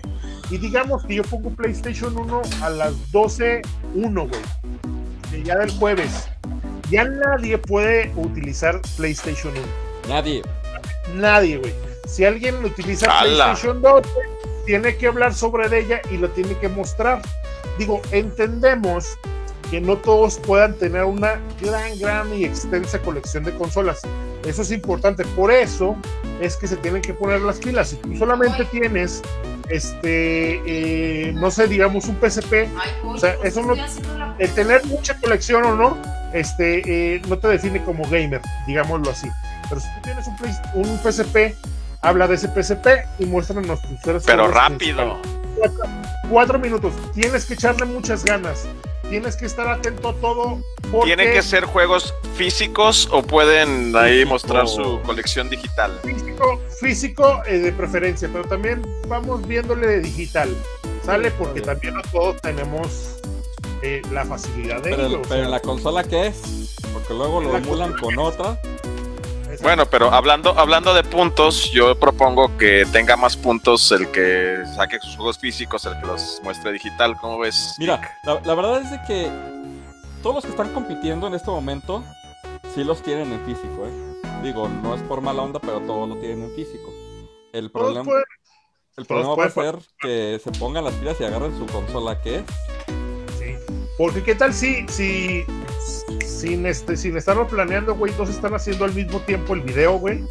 Y digamos que yo pongo PlayStation 1 a las 12.1, güey. de Ya del jueves. Ya nadie puede utilizar PlayStation 1. Nadie. Nadie, güey. Si alguien utiliza ¡Hala! PlayStation 2, güey, tiene que hablar sobre ella y lo tiene que mostrar. Digo, entendemos que no todos puedan tener una gran, gran y extensa colección de consolas. Eso es importante. Por eso es que se tienen que poner las pilas. Si tú solamente tienes, este, eh, no sé, digamos un PSP, O sea, eso no- el tener mucha colección o no, este, eh, no te define como gamer, digámoslo así. Pero si tú tienes un, Play- un PSP, habla de ese PSP y muéstranos tus Pero rápido. cuatro minutos. Tienes que echarle muchas ganas. Tienes que estar atento a todo. Porque ¿Tienen que ser juegos físicos o pueden ahí Físico. mostrar su colección digital? físico, físico eh, de preferencia, pero también vamos viéndole de digital. ¿Sale? Porque también no todos tenemos eh, la facilidad de Pero, ello. o pero sea, en la consola, ¿qué es? Porque luego lo La emulan con otra. Bueno, pero hablando, hablando de puntos, yo propongo que tenga más puntos el que saque sus juegos físicos, el que los muestre digital. ¿Cómo ves? Mira, la, la verdad es de que todos los que están compitiendo en este momento sí los tienen en físico, ¿eh? Digo, no es por mala onda, pero todos lo tienen en físico. El problema, pueden- el problema va a ser que se pongan las pilas y agarren su consola, ¿qué es? Sí. Porque qué tal si, si sin este, sin estarlo planeando, güey, dos están haciendo al mismo tiempo el video, güey,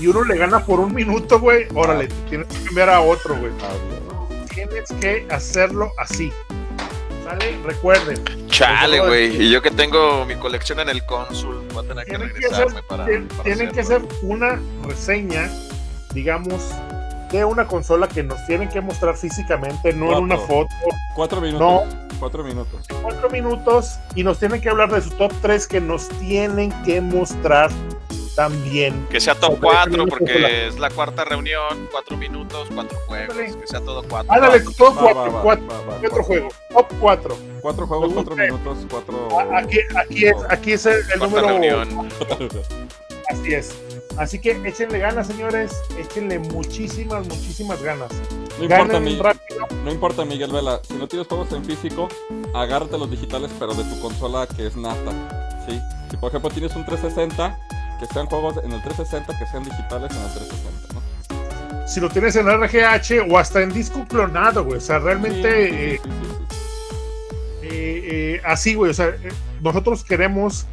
y uno le gana por un minuto, güey, órale, tienes que cambiar a otro, güey. Tienes que hacerlo así. ¿Sale? Recuerden, Chale, güey. Y yo que tengo mi colección en el cónsul, voy a tener que tienen que regresarme hacer, para. tien- para tienen que hacer una reseña, digamos, de una consola que nos tienen que mostrar físicamente, no en una Cuatro. foto, Cuatro minutos. no, Cuatro minutos. cuatro minutos y nos tienen que hablar de su top 3 que nos tienen que mostrar también. Que sea top Ok, 4, tenemos porque es la cuarta reunión, cuatro minutos, cuatro juegos, que sea todo cuatro. Ándale, top Va, va, 4, va, 4, va, va, cuatro cuatro. juegos, top 4. Cuatro juegos, cuatro minutos, cuatro. Aquí, aquí es, aquí es el, el Cuarta número. reunión. Así es. Así que échenle ganas, señores. Échenle muchísimas, muchísimas ganas. No importa, Ganen mi- rápido. no importa, Miguel Vela. Si no tienes juegos en físico, agárrate los digitales, pero de tu consola que es nata. Sí. Si por ejemplo tienes un 360, que sean juegos en el 360 que sean digitales en el 360, ¿no? Si lo tienes en RGH o hasta en disco clonado, güey. O sea, realmente Sí, sí, eh, eh, eh, así, güey. O sea, eh, nosotros queremos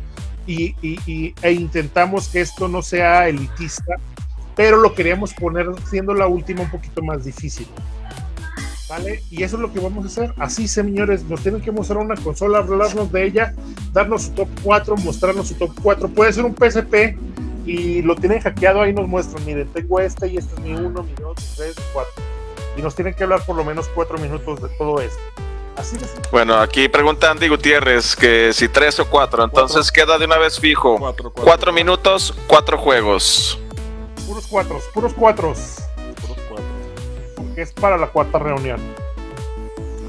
y, y- y- e intentamos que esto no sea elitista, pero lo queríamos poner siendo la última un poquito más difícil. ¿Vale? Y eso es lo que vamos a hacer. Así, señores, nos tienen que mostrar una consola, hablarnos de ella, darnos su top 4, mostrarnos su top 4. Puede ser un PSP y lo tienen hackeado, ahí nos muestran. Miren, tengo este y este es mi 1, mi 2, mi 3, mi 4. Y nos tienen que hablar por lo menos 4 minutos de todo esto. Así de simple. Bueno, aquí pregunta Andy Gutiérrez que si tres o cuatro. Entonces queda de una vez fijo. Cuatro, cuatro. Cuatro minutos, cuatro juegos. Puros cuatros, puros cuatros. Puros cuatro. Porque es para la cuarta reunión.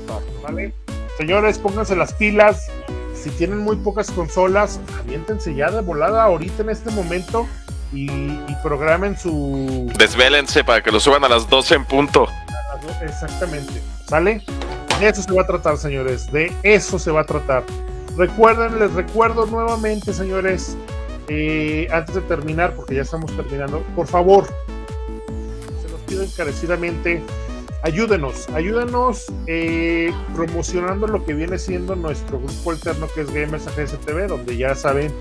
Exacto. ¿Vale? Señores, pónganse las pilas. Si tienen muy pocas consolas, aviéntense ya de volada ahorita en este momento y, y programen su. Desvélense para que lo suban a las 12 en punto. Exactamente. ¿Sale? De eso se va a tratar, señores. De eso se va a tratar. Recuerden, les recuerdo nuevamente, señores, eh, antes de terminar, porque ya estamos terminando, por favor, se los pido encarecidamente, ayúdenos, ayúdenos eh, promocionando lo que viene siendo nuestro grupo alterno que es Gamers AGS TV, donde ya saben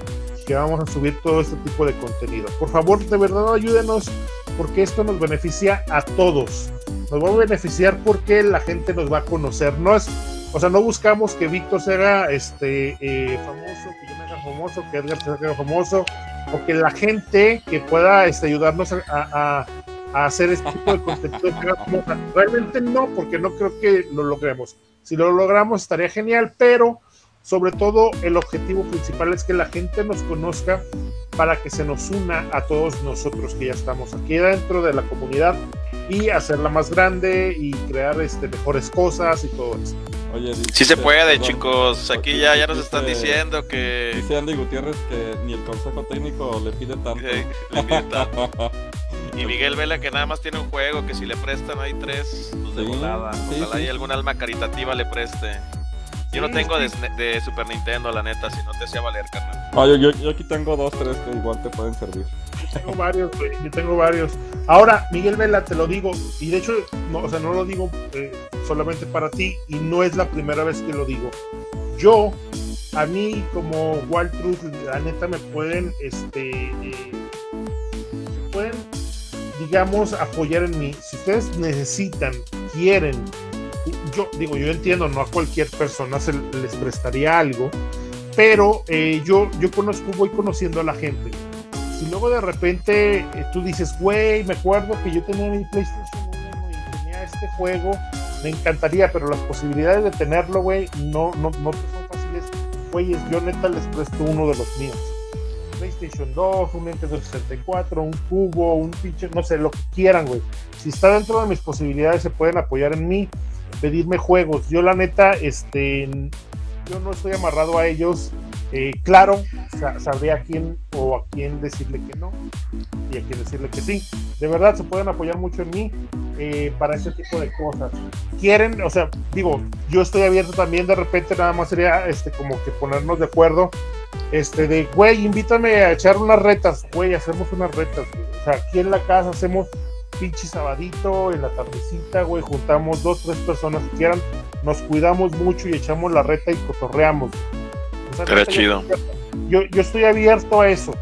que vamos a subir todo este tipo de contenido. Por favor, de verdad ayúdenos, porque esto nos beneficia a todos. Nos va a beneficiar porque la gente nos va a conocer. No es, o sea, no buscamos que Víctor se haga este eh, famoso, que yo me haga famoso, que Edgar se haga famoso, o que la gente que pueda este, ayudarnos a, a- a hacer este tipo de contenido. Realmente no, porque no creo que lo logremos. Si lo logramos estaría genial, pero sobre todo el objetivo principal es que la gente nos conozca para que se nos una a todos nosotros que ya estamos aquí dentro de la comunidad y hacerla más grande y crear este, mejores cosas y todo eso. Oye, dice- Sí se puede, perdón, chicos. Aquí ya, ya nos dice- están diciendo que... Dice Andy Gutiérrez que ni el consejo técnico le pide tanto. que le piden tanto. Y Miguel Vela que nada más tiene un juego, que si le prestan ahí tres, pues de Sí, volada. sí, Ojalá sí. y algún alma caritativa le preste. Yo no tengo de, Super Nintendo, la neta, si no te hacía valer, carnal. Yo, yo, yo aquí tengo dos, tres que igual te pueden servir. Tengo varios, güey, yo tengo varios. Ahora, Miguel Vela, te lo digo, y de hecho, no, o sea, no lo digo eh, solamente para ti, y no es la primera vez que lo digo. Yo, a mí como Wild Truth, la neta me pueden, este, eh, pueden, digamos, apoyar en mí. Si ustedes necesitan, quieren, yo digo, yo entiendo, no a cualquier persona se les prestaría algo, pero eh, yo, yo conozco, voy conociendo a la gente. Si luego de repente eh, tú dices, güey, me acuerdo que yo tenía mi PlayStation 1 y tenía este juego, me encantaría, pero las posibilidades de tenerlo, güey, no, no, no son fáciles. Güeyes, yo neta les presto uno de los míos. PlayStation 2, un Nintendo 64, un cubo, un pinche, no sé, lo que quieran, güey. Si está dentro de mis posibilidades, se pueden apoyar en mí, pedirme juegos. Yo, la neta, este, yo no estoy amarrado a ellos. Eh, claro, sa- sabría a quién o a quién decirle que no y a quién decirle que sí. De verdad, se pueden apoyar mucho en mí eh, para ese tipo de cosas. Quieren, o sea, digo, yo estoy abierto también. De repente, nada más sería este, como que ponernos de acuerdo. Este, de, güey, invítame a echar unas retas, güey, hacemos unas retas, güey. O sea, aquí en la casa hacemos pinche sabadito, en la tardecita, güey, juntamos dos, tres personas que quieran, nos cuidamos mucho y echamos la reta y cotorreamos. O sea, chido. Yo, yo estoy abierto a eso,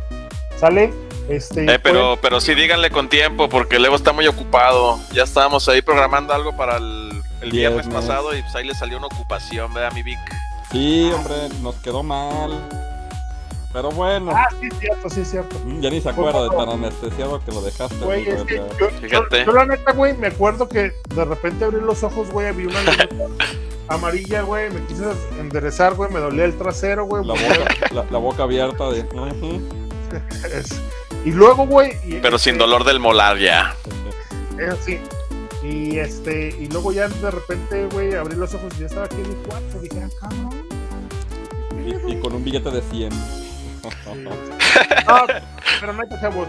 ¿sale? Este, Eh, pero, pero sí díganle con tiempo, porque luego está muy ocupado. Ya estábamos ahí programando algo para el, el viernes Viernes. pasado y pues ahí le salió una ocupación, ¿verdad, mi Vic? Sí, hombre, nos quedó mal. Pero bueno, Ah, sí, es cierto, sí, es cierto. mm, ya ni se acuerda de tan anestesiado que lo dejaste. Güey, es que yo, Fíjate. yo- yo la neta, güey, me acuerdo que de repente abrí los ojos, güey, vi una amarilla, güey, me quise enderezar, güey, me dolía el trasero, güey. La boca, la, la boca abierta de. Es- Y luego, güey. y- Pero sin este, dolor del molar ya. Es así. Y este, y luego ya de repente, güey, abrí los ojos y ya estaba aquí en mi cuarto. Dije, ah, cabrón. Y, y con un billete de 100. No, pero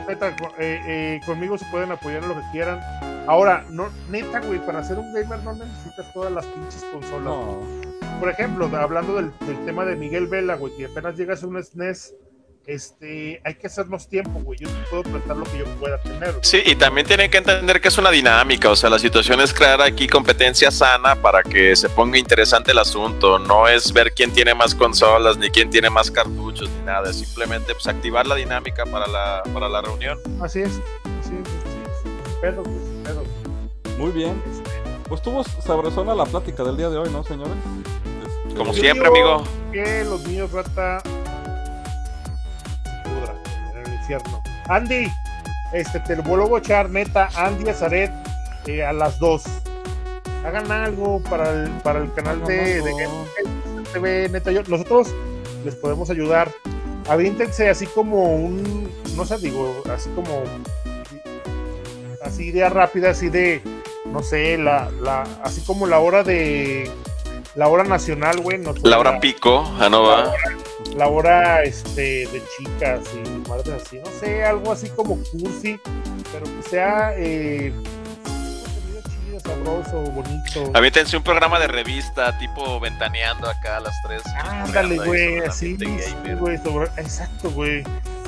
neta, co- eh, eh, conmigo se pueden apoyar en lo que quieran. Ahora, no, neta, güey, para ser un gamer no necesitas todas las pinches consolas. No. por ejemplo, hablando del, del tema de Miguel Vela, güey, que apenas llegas a un SNES, este, hay que hacernos tiempo, güey. Yo te puedo prestar lo que yo pueda tener. güey. Sí, y también tienen que entender que es una dinámica, o sea, la situación es crear aquí competencia sana para que se ponga interesante el asunto, no es ver quién tiene más consolas, ni quién tiene más cartuchos, ni nada, es simplemente pues, activar la dinámica para la, para la reunión. Así es. Sí, sí, sí. Sin pedo, güey, sin pedo. Muy bien. Pues tuvo sabrosona la plática del día de hoy, ¿no, señores? Este, Como Yo siempre, amigo. Que los niños rata infierno. Andy, este, te lo vuelvo a echar, neta, Andy Azaret, eh, a las 2. Hagan algo para el, para el canal de, de TV, neta. Yo, nosotros les podemos ayudar. Avíntense así como un, no sé, digo, así como, así idea rápida, así de, no sé, la, la, así como la hora de, la hora nacional, güey. no La hora pico, ah, no va. la hora este, de chicas y madres así, no sé, algo así como cursi, pero que sea eh, chido, sabroso, bonito. Aviéntense un programa de revista, tipo ventaneando acá a las 3. Ándale, güey, así, sí, güey, exacto, güey.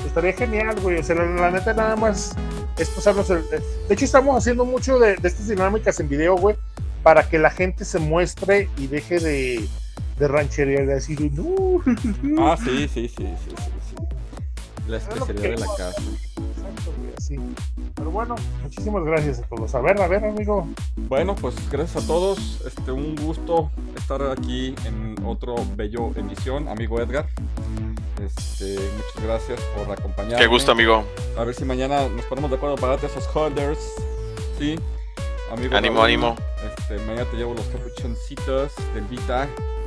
Estaría genial, güey. O sea, la, la neta nada más es pasarnos el... De hecho, estamos haciendo mucho de, de estas dinámicas en video, güey, para que la gente se muestre y deje de, de ranchería, de decir, no. Ah, sí, sí, sí, sí, sí, sí. La especialidad de la casa. Exacto, güey, así. Pero bueno, muchísimas gracias a todos. A ver, a ver, amigo. Bueno, pues gracias a todos. Este, un gusto estar aquí en otro bello emisión, amigo Edgar. Este, muchas gracias por acompañarme. Qué gusto, amigo. A ver si mañana nos ponemos de acuerdo para darte esos holders. Sí. Amigo Ánimo, Raúl, ánimo. Este, mañana te llevo los capuchoncitos del Vita.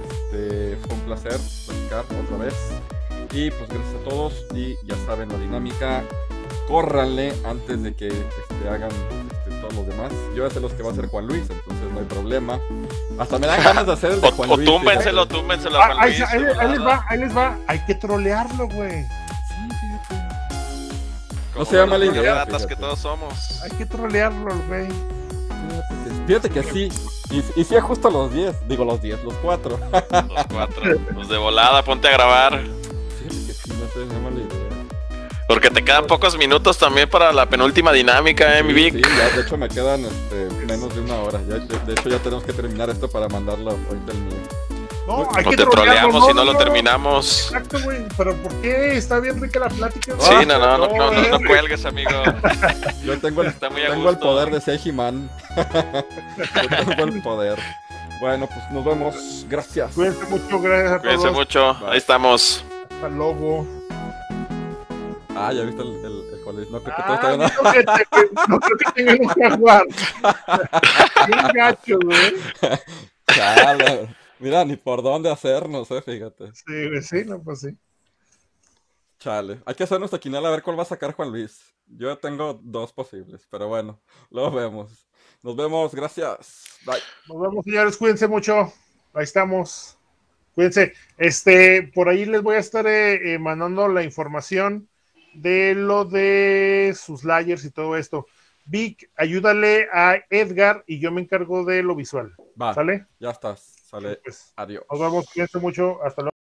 Este, fue un placer platicar otra vez. Y pues gracias a todos. Y ya saben la dinámica. Córranle antes de que este, hagan este, todos los demás. Yo ya sé los que va a hacer Juan Luis, entonces no hay problema. Hasta me dan ganas de hacer el de O, Juan o Luis. túmbenselo, fíjate. túmbenselo a Ah, Juan ahí, Luis. ahí- les va, ahí les va. Hay que trolearlo, güey. Sí, fíjate. Como No sea mala idea, ratas que fíjate. todos somos. Hay que trolearlo, güey. Fíjate que sí. Y, y sí ajusto los 10. Digo los 10, los 4. Los cuatro. Los de volada, ponte a grabar. Fíjate que sí, no sé, no mala idea. Porque te quedan pocos minutos también para la penúltima dinámica, eh, mi Vic. sí, ya, de hecho me quedan este, menos de una hora. Ya, de, de hecho ya tenemos que terminar esto para mandarlo ahorita el mío. No, No hay No que te troleamos si no lo no. terminamos. Exacto, güey. Pero ¿por qué? Está bien rica la plática. Sí, no, no, no, no, no, no cuelgues, amigo. Yo tengo el, Está tengo el poder de ser He-Man. Yo tengo el poder. Bueno, pues nos vemos. Gracias. Cuídense mucho, gracias a Cuídense todos. mucho. Ahí estamos. Hasta luego. Ah, ya viste el, el, el Luis. No creo que Ah, todos tengan- no, que te- no creo que tengamos que jugar. Bien gacho, güey. Chale. Mira, ni por dónde hacernos, eh, fíjate. Sí, sí, no, pues sí. Chale. Hay que hacer nuestra quiniela a ver cuál va a sacar Juan Luis. Yo tengo dos posibles, pero bueno, lo vemos. Nos vemos, gracias. Bye. Nos vemos, señores. Cuídense mucho. Ahí estamos. Cuídense. Este, por ahí les voy a estar eh, eh, mandando la información de lo de sus layers y todo esto. Vic, ayúdale a Edgar y yo me encargo de lo visual. Va, ¿Sale? ya estás. Sale. Pues Adiós. nos vemos. Cuídense mucho. Hasta luego.